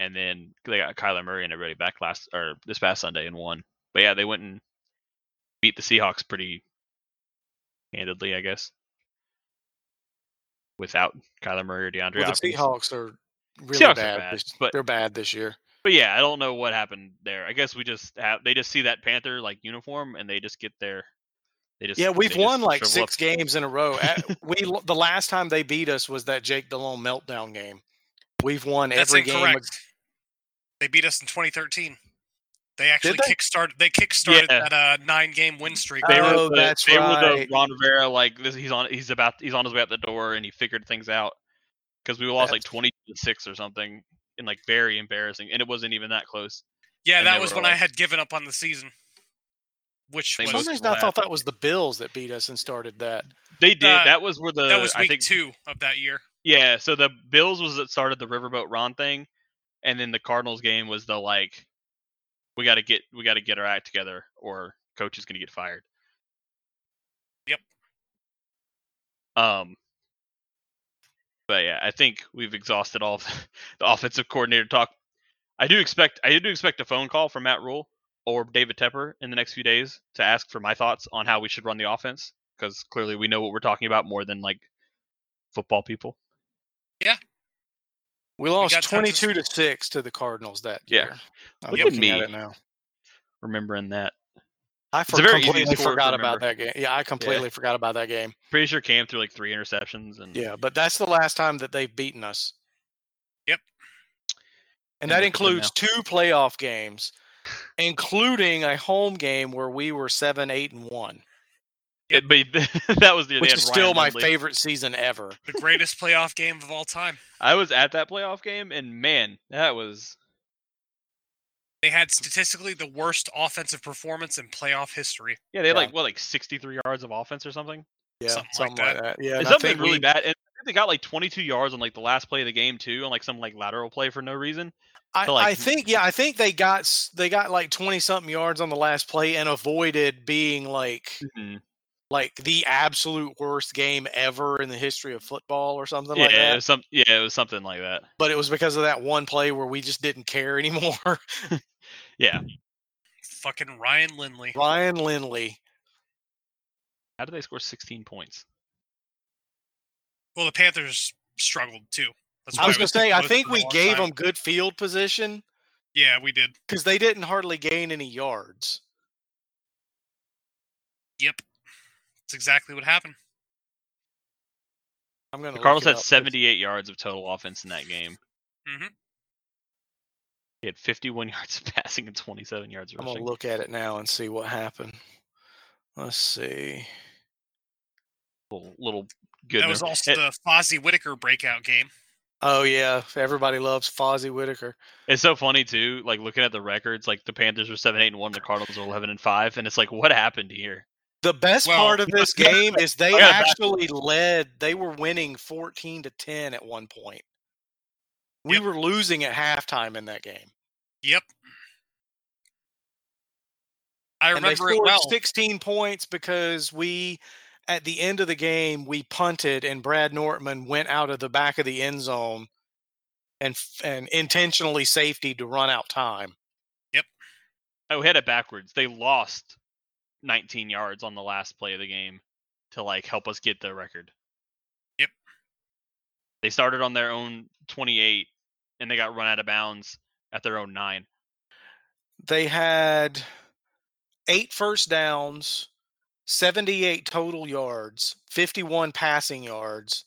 and then they got Kyler Murray and everybody back last or this past Sunday and won. But yeah, they went and beat the Seahawks pretty handedly, I guess, without Kyler Murray or DeAndre Well, the Hopkins. Seahawks are really Seahawks are bad. bad, this, but- they're bad this year. But yeah, I don't know what happened there. I guess we just have they just see that Panther like uniform and they just get their they just Yeah, we've just won like shrivel up. six games in a row. At- we the last time they beat us was that Jake Delhomme meltdown game. We've won That's every game. They beat us in 2013. They actually they? kickstarted. They kickstarted Yeah. that uh, nine-game win streak. They were Oh, the, that's they were the Ron Rivera like this. He's on. He's about. He's on his way out the door, and he figured things out because we lost like That's- twenty to six or something, and like very embarrassing, and it wasn't even that close. yeah, and that was were when I had given up on the season. Which They For was some reason, I thought that was the Bills that beat us and started that. They did. Uh, that was where the that was I week think two of that year. yeah. So the Bills was that started the Riverboat Ron thing, and then the Cardinals game was the like we got to get we got to get our act together, or coach is going to get fired. Yep. Um. But yeah, I think we've exhausted all of the offensive coordinator talk. I do expect I do expect a phone call from Matt Rhule or David Tepper in the next few days to ask for my thoughts on how we should run the offense because clearly we know what we're talking about more than like football people. We lost got tons of- twenty-two to six to the Cardinals that Yeah. year. I'm Look at looking at me. it now. Remembering that, I for- very completely forgot about that game. Yeah, I completely forgot about that game. pretty sure Cam threw like three interceptions and Yeah, but that's the last time that they've beaten us. Yep. And And that at includes two playoff games, including a home game where we were seven, eight, and one, It, but that was the they which is still Ryan my Lindley. favorite season ever. The greatest playoff game of all time. I was at that playoff game and man, that was They had statistically the worst offensive performance in playoff history. Yeah, they had Yeah. like what, like 63 yards of offense or something. Yeah, Something something, like like, that. Yeah, and something really we- bad. And they got like 22 yards on like the last play of the game too, on like some like lateral play for no reason. I, like, I think yeah, I think they got they got like twenty something yards on the last play and avoided being like Mhm. Like the absolute worst game ever in the history of football or something Yeah, like it that. was some. Yeah, it was something like that. But it was because of that one play where we just didn't care anymore. Yeah. Fucking Ryan Lindley. Ryan Lindley. How did they score 16 points? Well, the Panthers struggled too. That's I was gonna say I think we gave time. them good field position Yeah, we did. because they didn't hardly gain any yards. Yep. That's exactly what happened. I'm gonna. The look Cardinals had up 'cause 78 yards of total offense in that game. hmm He had 51 yards of passing and 27 yards rushing. I'm gonna look at it now and see what happened. Let's see. Little, little good. That was number. also It- the Fozzie Whitaker breakout game. Oh yeah, everybody loves Fozzie Whitaker. It's so funny too. Like looking at the records, like the Panthers were seven, eight, and one. The Cardinals were 11 and five, and it's like, what happened here? The best Well, part of this game is they I actually led. They were winning 14 to 10 at one point. We Yep. were losing at halftime in that game. Yep. I and they remember it scored well. 16 points because we at the end of the game we punted and Brad Nortman went out of the back of the end zone and and intentionally safety to run out time. Yep. Oh, we had it backwards. They lost 19 yards on the last play of the game to like help us get the record. Yep. They started on their own 28 and they got run out of bounds at their own nine. They had eight first downs, 78 total yards, 51 passing yards,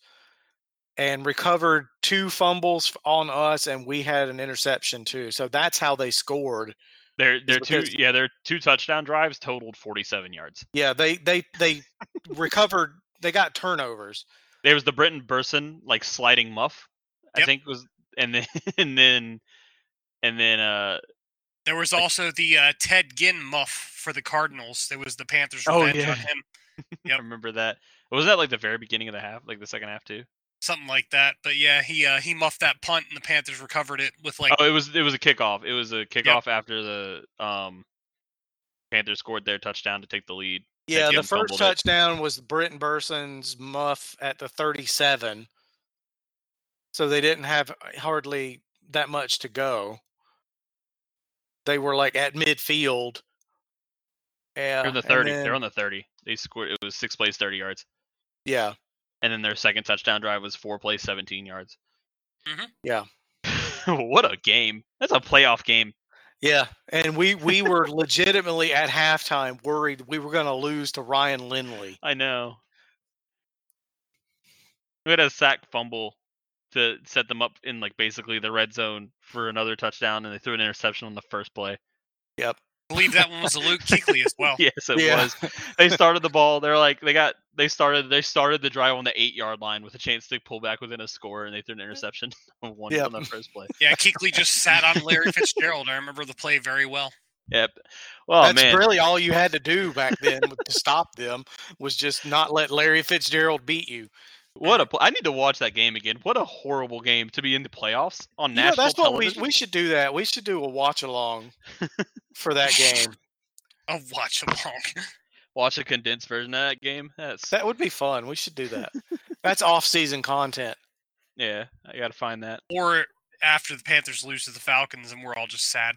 and recovered two fumbles on us, and we had an interception too. So that's how they scored. Their their two because- yeah their two touchdown drives totaled 47 yards. Yeah, they they they recovered. They got turnovers. There was the Brenton Bersin like sliding muff, I Yep. think was, and then and then and then uh There was also the uh, Ted Ginn muff for the Cardinals. There was the Panthers' Oh, revenge yeah. on him. I remember that. Was that like the very beginning of the half, like the second half too? Something like that. But yeah, he uh, he muffed that punt, and the Panthers recovered it with like oh, it was it was a kickoff. It was a kickoff after the um Panthers scored their touchdown to take the lead. Yeah, the first fumbled it. touchdown was Brenton Bersin's muff at the 37. So they didn't have hardly that much to go. They were like at midfield. Yeah, They're on the thirty. then- They're on the thirty. They scored. It was six plays, thirty yards, yeah, and then their second touchdown drive was four plays, seventeen yards. Mm-hmm. yeah, what a game! That's a playoff game. yeah. And we we were legitimately at halftime worried we were going to lose to Ryan Lindley. I know. We had a sack fumble to set them up in like basically the red zone for another touchdown, and they threw an interception on the first play. Yep. I believe that one was a Luke Kuechly as well. yes, it yeah. was. They started the ball. They're like they got they started they started the drive on the eight yard line with a chance to pull back within a score, and they threw an interception on one Yep. on the first play. Yeah, Kuechly just sat on Larry Fitzgerald. I remember the play very well. Yep. Well, That's man, really all you had to do back then to stop them was just not let Larry Fitzgerald beat you. what a pl- I need to watch that game again. What a horrible game to be in the playoffs on You know, national that's what we we should do. That we should do a watch along for that game. Oh, watch along. Watch a condensed version of that game. That's That would be fun. We should do that. That's off-season content. yeah. I gotta find that. or after the Panthers lose to the Falcons and we're all just sad.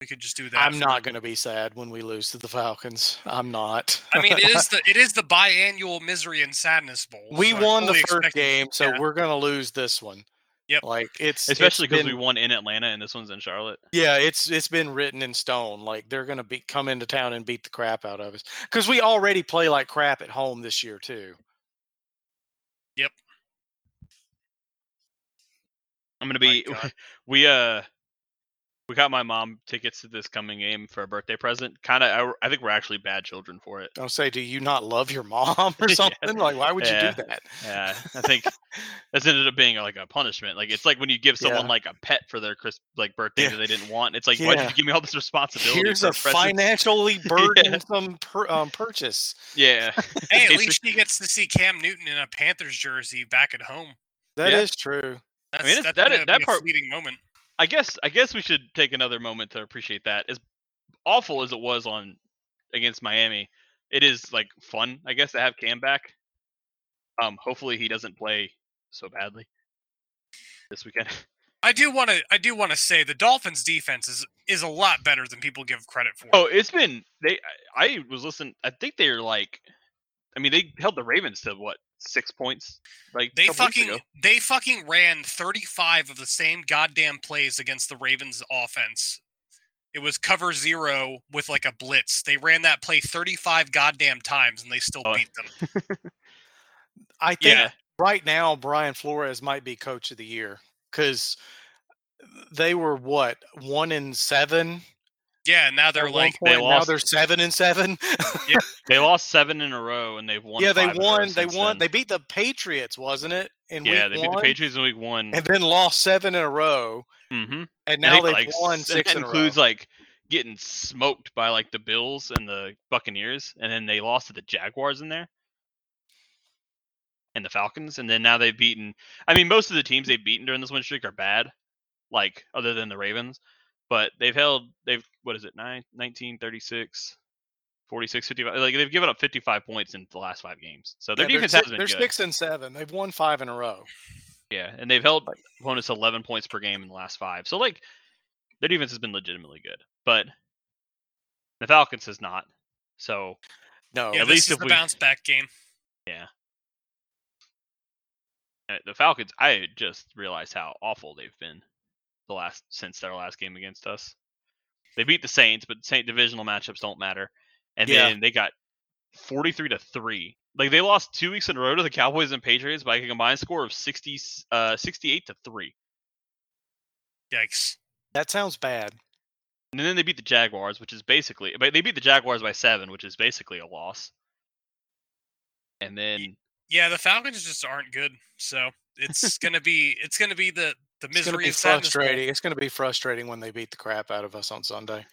we could just do that. I'm for- not going to be sad when we lose to the Falcons. I'm not. I mean, it is the it is the biannual misery and sadness bowl. we so I won the fully first expect game, so yeah. we're going to lose this one. Yep. Like it's Especially because we won in Atlanta and this one's in Charlotte. Yeah, it's it's been written in stone. Like they're gonna be come into town and beat the crap out of us because we already play like crap at home this year too. Yep. I'm gonna be we uh we got my mom tickets to this coming game for a birthday present. Kind of, I, I think we're actually bad children for it. I'll say, do you not love your mom or Yeah. something? Like, why would Yeah. you do that? Yeah, I think that's ended up being like a punishment. Like it's like when you give someone Yeah. like a pet for their Chris like birthday Yeah. that they didn't want. It's like why did you give me all this responsibility? Here's for a present? financially burdensome per, um, purchase. Yeah, Hey, at least she gets to see Cam Newton in a Panthers jersey back at home. That is Yeah. true. That's, mean, that's that gonna that be a part- fleeting moment. I guess I guess we should take another moment to appreciate that. As awful as it was on against Miami, it is like fun, I guess, to have Cam back. Um, hopefully he doesn't play so badly this weekend. I do want to. I do want to say the Dolphins' defense is is a lot better than people give credit for. Oh, it's been they. I was listening. I think they're like, I mean, they held the Ravens to what six points? Like They fucking they fucking ran 35 of the same goddamn plays against the Ravens offense. It was cover zero with like a blitz. They ran that play 35 goddamn times and they still Oh. beat them. I think Yeah. right now Brian Flores might be coach of the year because they were what one in seven. Yeah, now they're one like They point, now lost- they're seven and seven. They lost seven in a row, and they've won. yeah, they five in a row won. They won. then. They beat the Patriots, wasn't it? In yeah, week they beat the? Patriots in week one. and then lost seven in a row. mm-hmm. And now they they've won six That in a row. includes like getting smoked by like the Bills and the Buccaneers, and then they lost to the Jaguars in there, and the Falcons, and then now they've beaten. I mean, most of the teams they've beaten during this win streak are bad, like other than the Ravens, but they've held. They've what is it? Nine, 19, 36, 46, 55. Like they've given up 55 points in the last five games, so their Yeah, they're defense has been they're good. six and seven. They've won five in a row. Yeah, and they've held opponents 11 points per game in the last five. So like their defense has been legitimately good, but the Falcons has not. So No, yeah, at this least is if the we- bounce back game. yeah uh, the Falcons, I just realized how awful they've been the last since their last game against us. They beat the Saints, but Saint divisional matchups don't matter. And Yeah. then they got 43 to 3. Like they lost 2 weeks in a row to the Cowboys and Patriots by a combined score of 60 uh 68 to 3. Yikes. that sounds bad. And then they beat the Jaguars, which is basically but they beat the Jaguars by 7, which is basically a loss. And then Yeah, the Falcons just aren't good. So it's gonna be it's gonna be the the It's going to be and sadness bowl. frustrating. It's going to be frustrating when they beat the crap out of us on Sunday.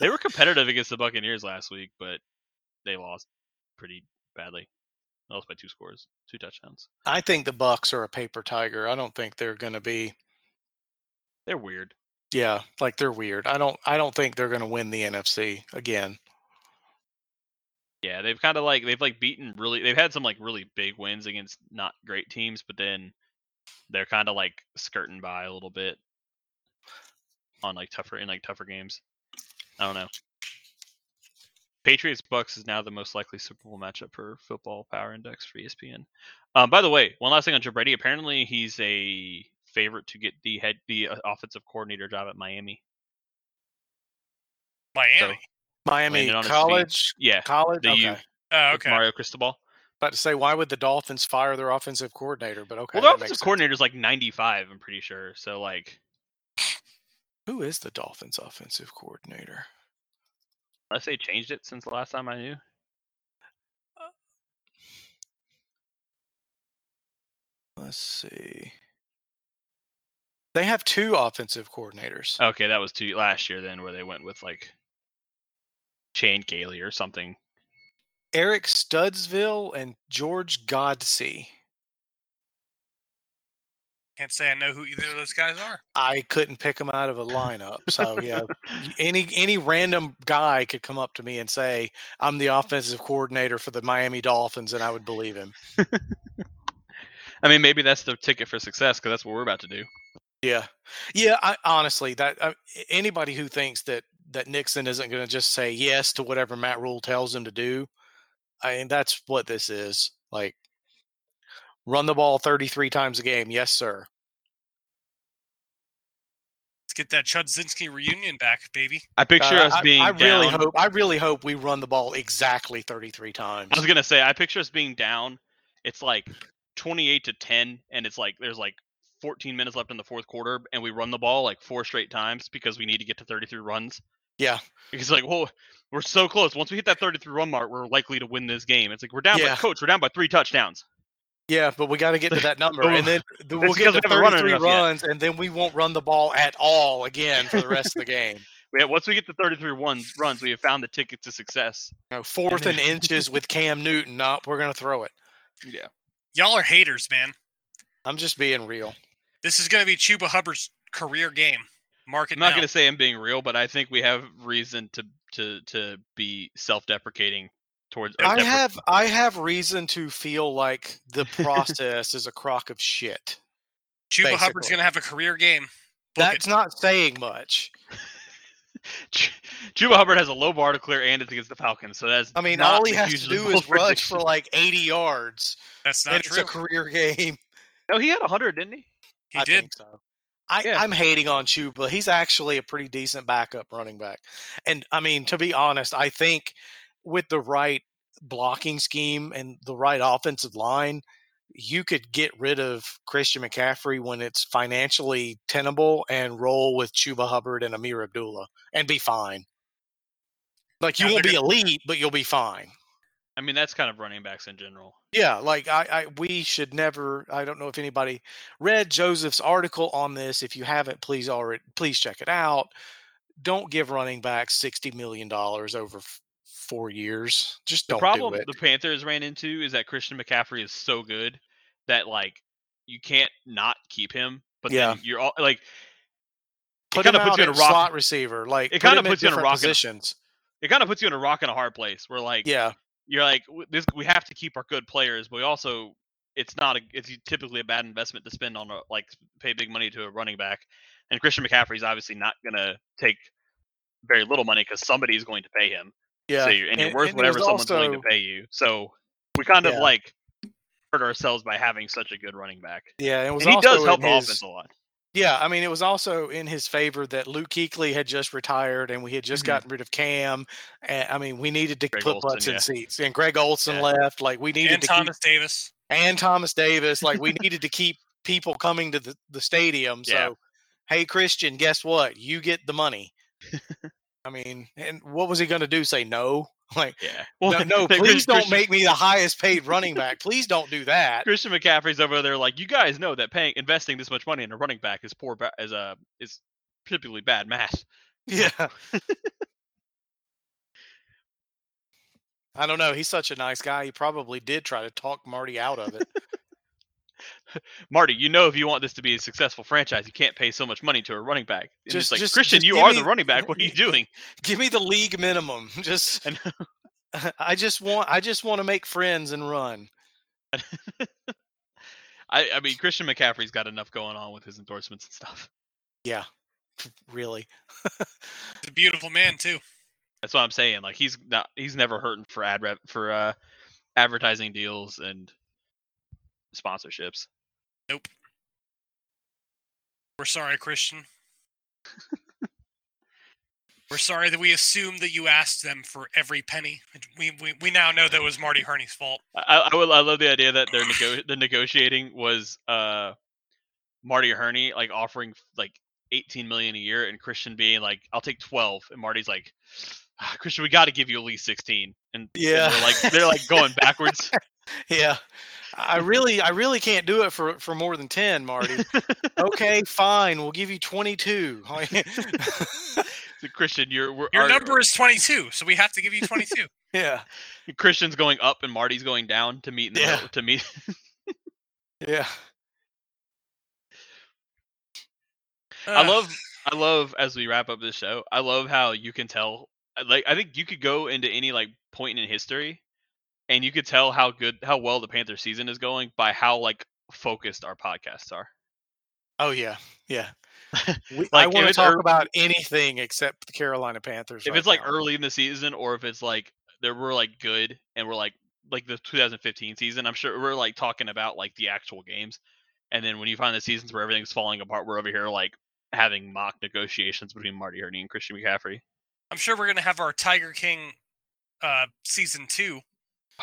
they were competitive against the Buccaneers last week, but they lost pretty badly. They lost by two scores, two touchdowns. I think the Bucks are a paper tiger. I don't think they're going to be. They're weird. Yeah, like they're weird. I don't. I don't think they're going to win the NFC again. Yeah, they've kind of like they've like beaten really. They've had some like really big wins against not great teams, but then they're kind of like skirting by a little bit on like tougher in like tougher games. I don't know. Patriots Bucks is now the most likely Super Bowl matchup for Football Power Index for ESPN. Um, by the way, one last thing on Joe Brady. Apparently, he's a favorite to get the head the uh, offensive coordinator job at Miami. Miami. Miami Landed on his feet. College. Yeah, College. the okay. U oh, okay. Mario Cristobal. About to say, why would the Dolphins fire their offensive coordinator? But okay, well, the offensive coordinator is like 95. I'm pretty sure. So like, Who is the Dolphins offensive coordinator? unless they changed it since the last time I knew. Uh, let's see. They have two offensive coordinators. Okay, that was two last year then, where they went with like Chan Gailey or something. Eric Studesville and George Godsey. Can't say I know who either of those guys are. I couldn't pick them out of a lineup. So yeah, any any random guy could come up to me and say, "I'm the offensive coordinator for the Miami Dolphins," and I would believe him. I mean, maybe that's the ticket for success because that's what we're about to do. Yeah, yeah. I, honestly, that uh, I, anybody who thinks that that Nixon isn't going to just say yes to whatever Matt Rhule tells him to do, I mean, that's what this is. Like, run the ball 33 times a game. Yes, sir. Let's get that Chudzinski reunion back, baby. I picture Uh, us I, being I really down. hope. I really hope we run the ball exactly 33 times. I was gonna say, I picture us being down. It's like 28 to 10, and it's like there's like 14 minutes left in the fourth quarter and we run the ball like four straight times because we need to get to 33 runs. Yeah. Because like, well, we're so close. Once we hit that 33 run mark, we're likely to win this game. It's like we're down Yeah. by coach, we're down by three touchdowns. Yeah, but we got to get to that number, and then the, we'll it's get because to we haven't run 33 enough yet. runs, and then we won't run the ball at all again for the rest of the game. Yeah, once we get to 33 runs, runs, we have found the ticket to success. You know, fourth and inches with Cam Newton. Not, we're gonna throw it. Yeah. Y'all are haters, man. I'm just being real. This is going to be Chuba Hubbard's career game. Mark it I'm not going to say I'm being real, but I think we have reason to to to be self-deprecating towards. I depre- have I have reason to feel like the process is a crock of shit. Chuba Hubbard's going to have a career game. Book That's it. not saying much. Ch- Chuba Hubbard has a low bar to clear, and it's against the Falcons, so that's. I mean, not all he has to do bold is rush prediction. for like 80 yards, That's and not it's a career game. No, he had 100, didn't he? He I did. think so. I, Yeah. I'm hating on Chuba. He's actually a pretty decent backup running back. And I mean, to be honest, I think with the right blocking scheme and the right offensive line, you could get rid of Christian McCaffrey when it's financially tenable and roll with Chuba Hubbard and Ameer Abdullah and be fine. Like you Yeah, won't be elite, but you'll be fine. I mean, that's kind of running backs in general. Yeah, like I, I we should never I don't know if anybody read Joseph's article on this. If you haven't, please already please check it out. Don't give running backs sixty million dollars over f- four years. Just The don't problem do it. the Panthers ran into is that Christian McCaffrey is so good that like you can't not keep him. But Yeah. then you're all like Put kinda puts you in a rock- slot receiver. Like it kinda him puts you in a rock and a- positions. it kind of puts you in a rock and a hard place where like Yeah, you're like this we have to keep our good players, but we also it's not a it's typically a bad investment to spend on a like pay big money to a running back. And Christian McCaffrey's obviously not gonna take very little money because somebody's going to pay him. yeah. So you're, and, you're worth and whatever someone's willing to pay you. So we kind of Yeah. like hurt ourselves by having such a good running back. Yeah, it was And he also does help in the offense a lot. Yeah, I mean, it was also in his favor that Luke Kuechly had just retired, and we had just Mhm. gotten rid of Cam. And I mean, we needed to Greg put Olsen, butts in yeah. seats, and Greg Olsen Yeah. left. Like we needed And to keep Thomas Davis. and Thomas Davis. Like we needed to keep people coming to the, the stadium. So, Yeah. hey, Christian, guess what? You get the money. I mean, and what was he going to do? Say no? Like, Yeah. no, no Chris- please don't Christian- make me the highest paid running back. Please don't do that. Christian McCaffrey's over there like you guys know that paying investing this much money in a running back is poor ba- is a is typically bad math. Yeah. I don't know. He's such a nice guy. He probably did try to talk Marty out of it. Marty, you know if you want this to be a successful franchise, you can't pay so much money to a running back. And Just- it's like just- Christian, just you are me- the running back. What are you doing? Give me the league minimum. Just And- I just want I just want to make friends and run. I, I mean, Christian McCaffrey's got enough going on with his endorsements and stuff. Yeah. Really. He's a beautiful man too. That's what I'm saying. Like he's not he's never hurting for ad rep for uh advertising deals and sponsorships. We're sorry, Christian. We're sorry that we assumed that you asked them for every penny. We we, we now know that was Marty Hurney's fault. I, I, will, I love the idea that they're nego- the negotiating was uh Marty Hurney like offering like 18 million a year and Christian being like I'll take 12 and Marty's like "Ah, Christian we got to give you at least 16 and, and Yeah. they're like they're like going backwards. Yeah. I really I really can't do it for for more than 10, Marty. okay, fine. We'll give you 22. Christian, you're we're, Your our- number is 22, so we have to give you 22. yeah. Christian's going up and Marty's going down to meet in the Yeah. middle- to meet Yeah. Uh, I love I love as we wrap up this show. I love how you can tell like I think you could go into any like point in history and you could tell how good how well the Panther season is going by how like focused our podcasts are. Oh yeah. Yeah. We, Like, I want to talk ear- about anything except the Carolina Panthers. If right it's like early in the season or if it's like there we're like good and we're like like the 2015 season, I'm sure we're like talking about like the actual games. And then when you find the seasons where everything's falling apart, we're over here like having mock negotiations between Marty Hurney and Christian McCaffrey. I'm sure we're gonna have our Tiger King uh season two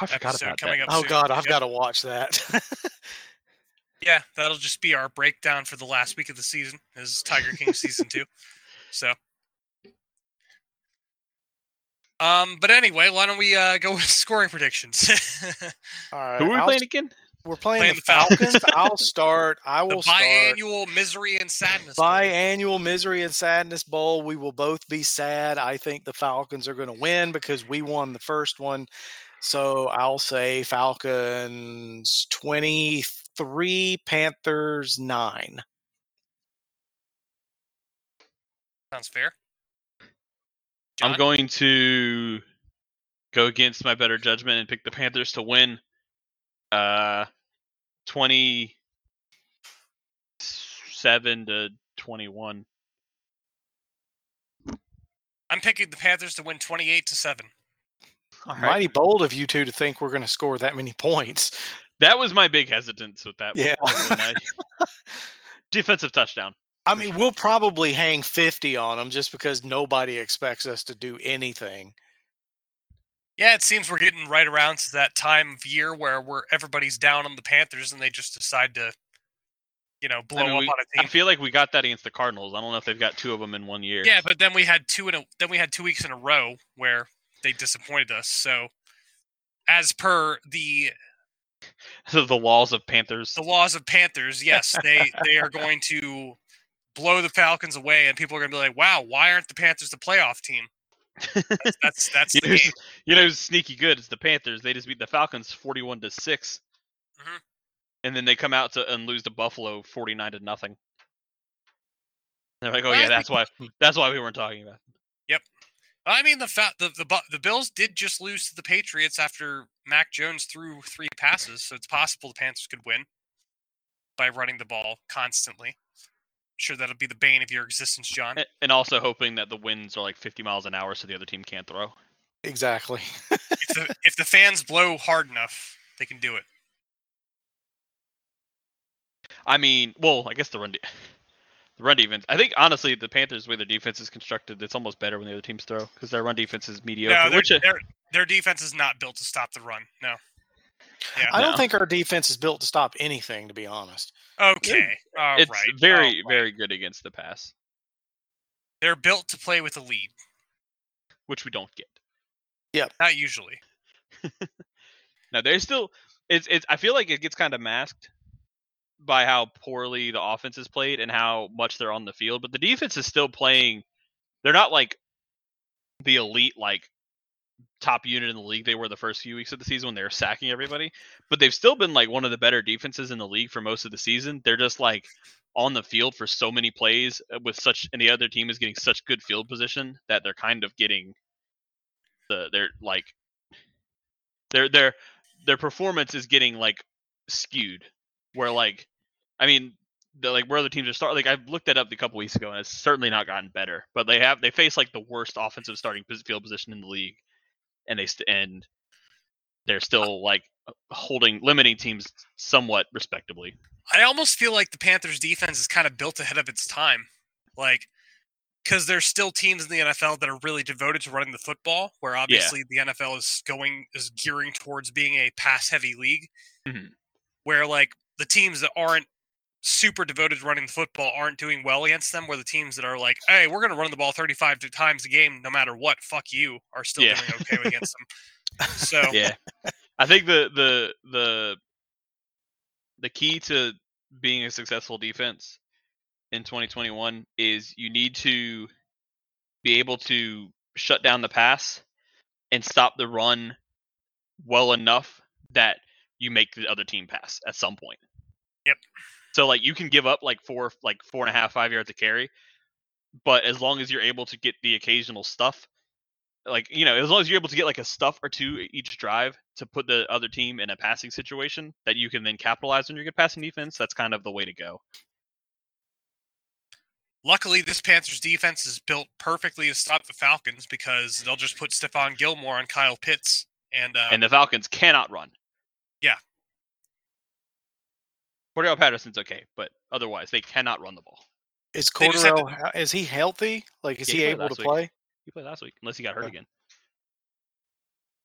I forgot episode about coming that. up. Oh soon. God, I've Yep. got to watch that. Yeah, that'll just be our breakdown for the last week of the season. Is Tiger King season two. So, um, but anyway, why don't we uh, go with scoring predictions? All right. Who are we I'll- playing again? We're playing, Playing the the Falcons. Falcons. I'll start. I the will start. biannual misery and sadness. Bowl. Biannual Misery and Sadness Bowl. We will both be sad. I think the Falcons are going to win because we won the first one. So I'll say Falcons 23, Panthers 9. Sounds fair. I'm going to go against my better judgment and pick the Panthers to win. Uh, twenty-seven to twenty-one. I'm picking the Panthers to win 28 to seven. All right. Mighty bold of you two to think we're going to score that many points. That was my big hesitance with that. Yeah. I- Defensive touchdown. I mean, we'll probably hang 50 on them just because nobody expects us to do anything. Yeah, it seems we're getting right around to that time of year where we're everybody's down on the Panthers and they just decide to, you know, blow I mean, up we- on a team. I feel like we got that against the Cardinals. I don't know if they've got two of them in one year. Yeah, but then we had two in a then we had two weeks in a row where they disappointed us. So, as per the So the walls of Panthers. the laws of Panthers, yes, they they are going to blow the Falcons away, and people are going to be like, "Wow, why aren't the Panthers the playoff team?" That's that's, that's you, the know, you know, sneaky good. It's the Panthers. They just beat the Falcons forty-one to 6 Mhm. and then they come out to and lose to Buffalo forty-nine to nothing. They're like, oh yeah, that's why. That's why we weren't talking about. it." I mean, the fa- the the the Bills did just lose to the Patriots after Mac Jones threw three passes, so it's possible the Panthers could win by running the ball constantly. Sure, that'll be the bane of your existence, John. And also hoping that the winds are like fifty miles an hour, so the other team can't throw. Exactly. if the if the fans blow hard enough, they can do it. I mean, well, I guess the run, de- the run defense. I think honestly, the Panthers the way their defense is constructed, it's almost better when the other teams throw because their run defense is mediocre. no, their, which uh, their their defense is not built to stop the run. No. Yeah. I don't No. think our defense is built to stop anything, to be honest. Okay. All it's right, very, all right. very good against the pass, They're built to play with a lead. which we don't get. Yep. Not usually. No, there's still it's it's. I feel like it gets kind of masked by how poorly the offense is played and how much they're on the field, but the defense is still playing. They're not like the elite like top unit in the league they were the first few weeks of the season when they were sacking everybody, but they've still been like one of the better defenses in the league for most of the season. They're just like on the field for so many plays uh, with such and the other team is getting such good field position that they're kind of getting the they're like their their their performance is getting like skewed where like i mean the like where other teams are start like I've looked that up a couple weeks ago and it's certainly not gotten better but they have they face like the worst offensive starting field position in the league and they st- and they're still like holding limiting teams somewhat respectably I almost feel like the Panthers defense is kind of built ahead of its time. Like, because there's still teams in the NFL that are really devoted to running the football, where obviously the NFL is going, is gearing towards being a pass heavy league. Mhm. Where, like, the teams that aren't super devoted to running the football aren't doing well against them, where the teams that are like, hey, we're going to run the ball 35 times a game no matter what, fuck you, are still Yeah. doing okay against them. So, yeah i think the the the the key to being a successful defense in 2021 is you need to be able to shut down the pass and stop the run well enough that you make the other team pass at some point. Yep. So like you can give up like four like four and a half five yards to carry, but as long as you're able to get the occasional stuff, like you know, as long as you're able to get like a stuff or two each drive to put the other team in a passing situation that you can then capitalize on your good passing defense, that's kind of the way to go. Luckily, this Panthers defense is built perfectly to stop the Falcons because they'll just put Stephon Gilmore on Kyle Pitts, and, uh, and the Falcons cannot run. Yeah. Cordarrelle Patterson's okay, but otherwise they cannot run the ball. Is They just have to- is he healthy? Like, is Yeah, he he played able last to week. play? He played last week, unless he got hurt Okay. again.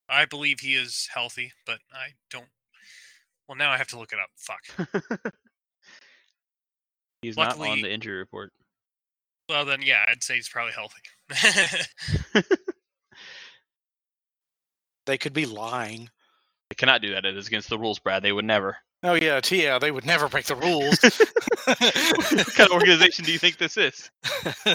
I believe he is healthy, but I don't. Well, now I have to look it up. Fuck. He's not on Luckily- the injury report. Well, then, yeah, I'd say he's probably healthy. They could be lying. They cannot do that. It is against the rules, Brad. They would never. Oh yeah, t- yeah, they would never break the rules. what kind of organization do you think this is?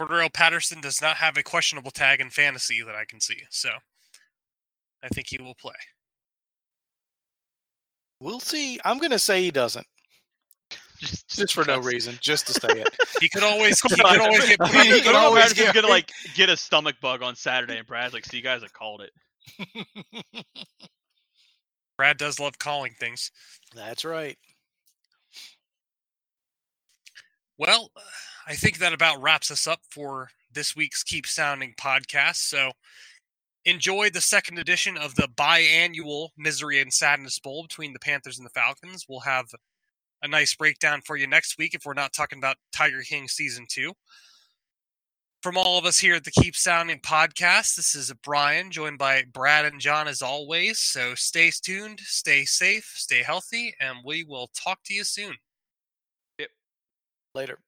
Cordarrelle Patterson does not have a questionable tag in fantasy that I can see, so I think he will play. we'll see. I'm gonna say he doesn't, Just, just for no reason, just to say it. He could always he could always get He put can always Brad's get- gonna like get a stomach bug on Saturday, and Brad's like, "See, you guys, I called it." Brad does love calling things. That's right. Well, I think that about wraps us up for this week's Keep Sounding podcast. So enjoy the second edition of the biannual Misery and Sadness Bowl between the Panthers and the Falcons. We'll have a nice breakdown for you next week if we're not talking about Tiger King season two. From all of us here at the Keep Sounding podcast, this is Brian, joined by Brad and John as always. So stay tuned, stay safe, stay healthy, and we will talk to you soon. Yep. Later.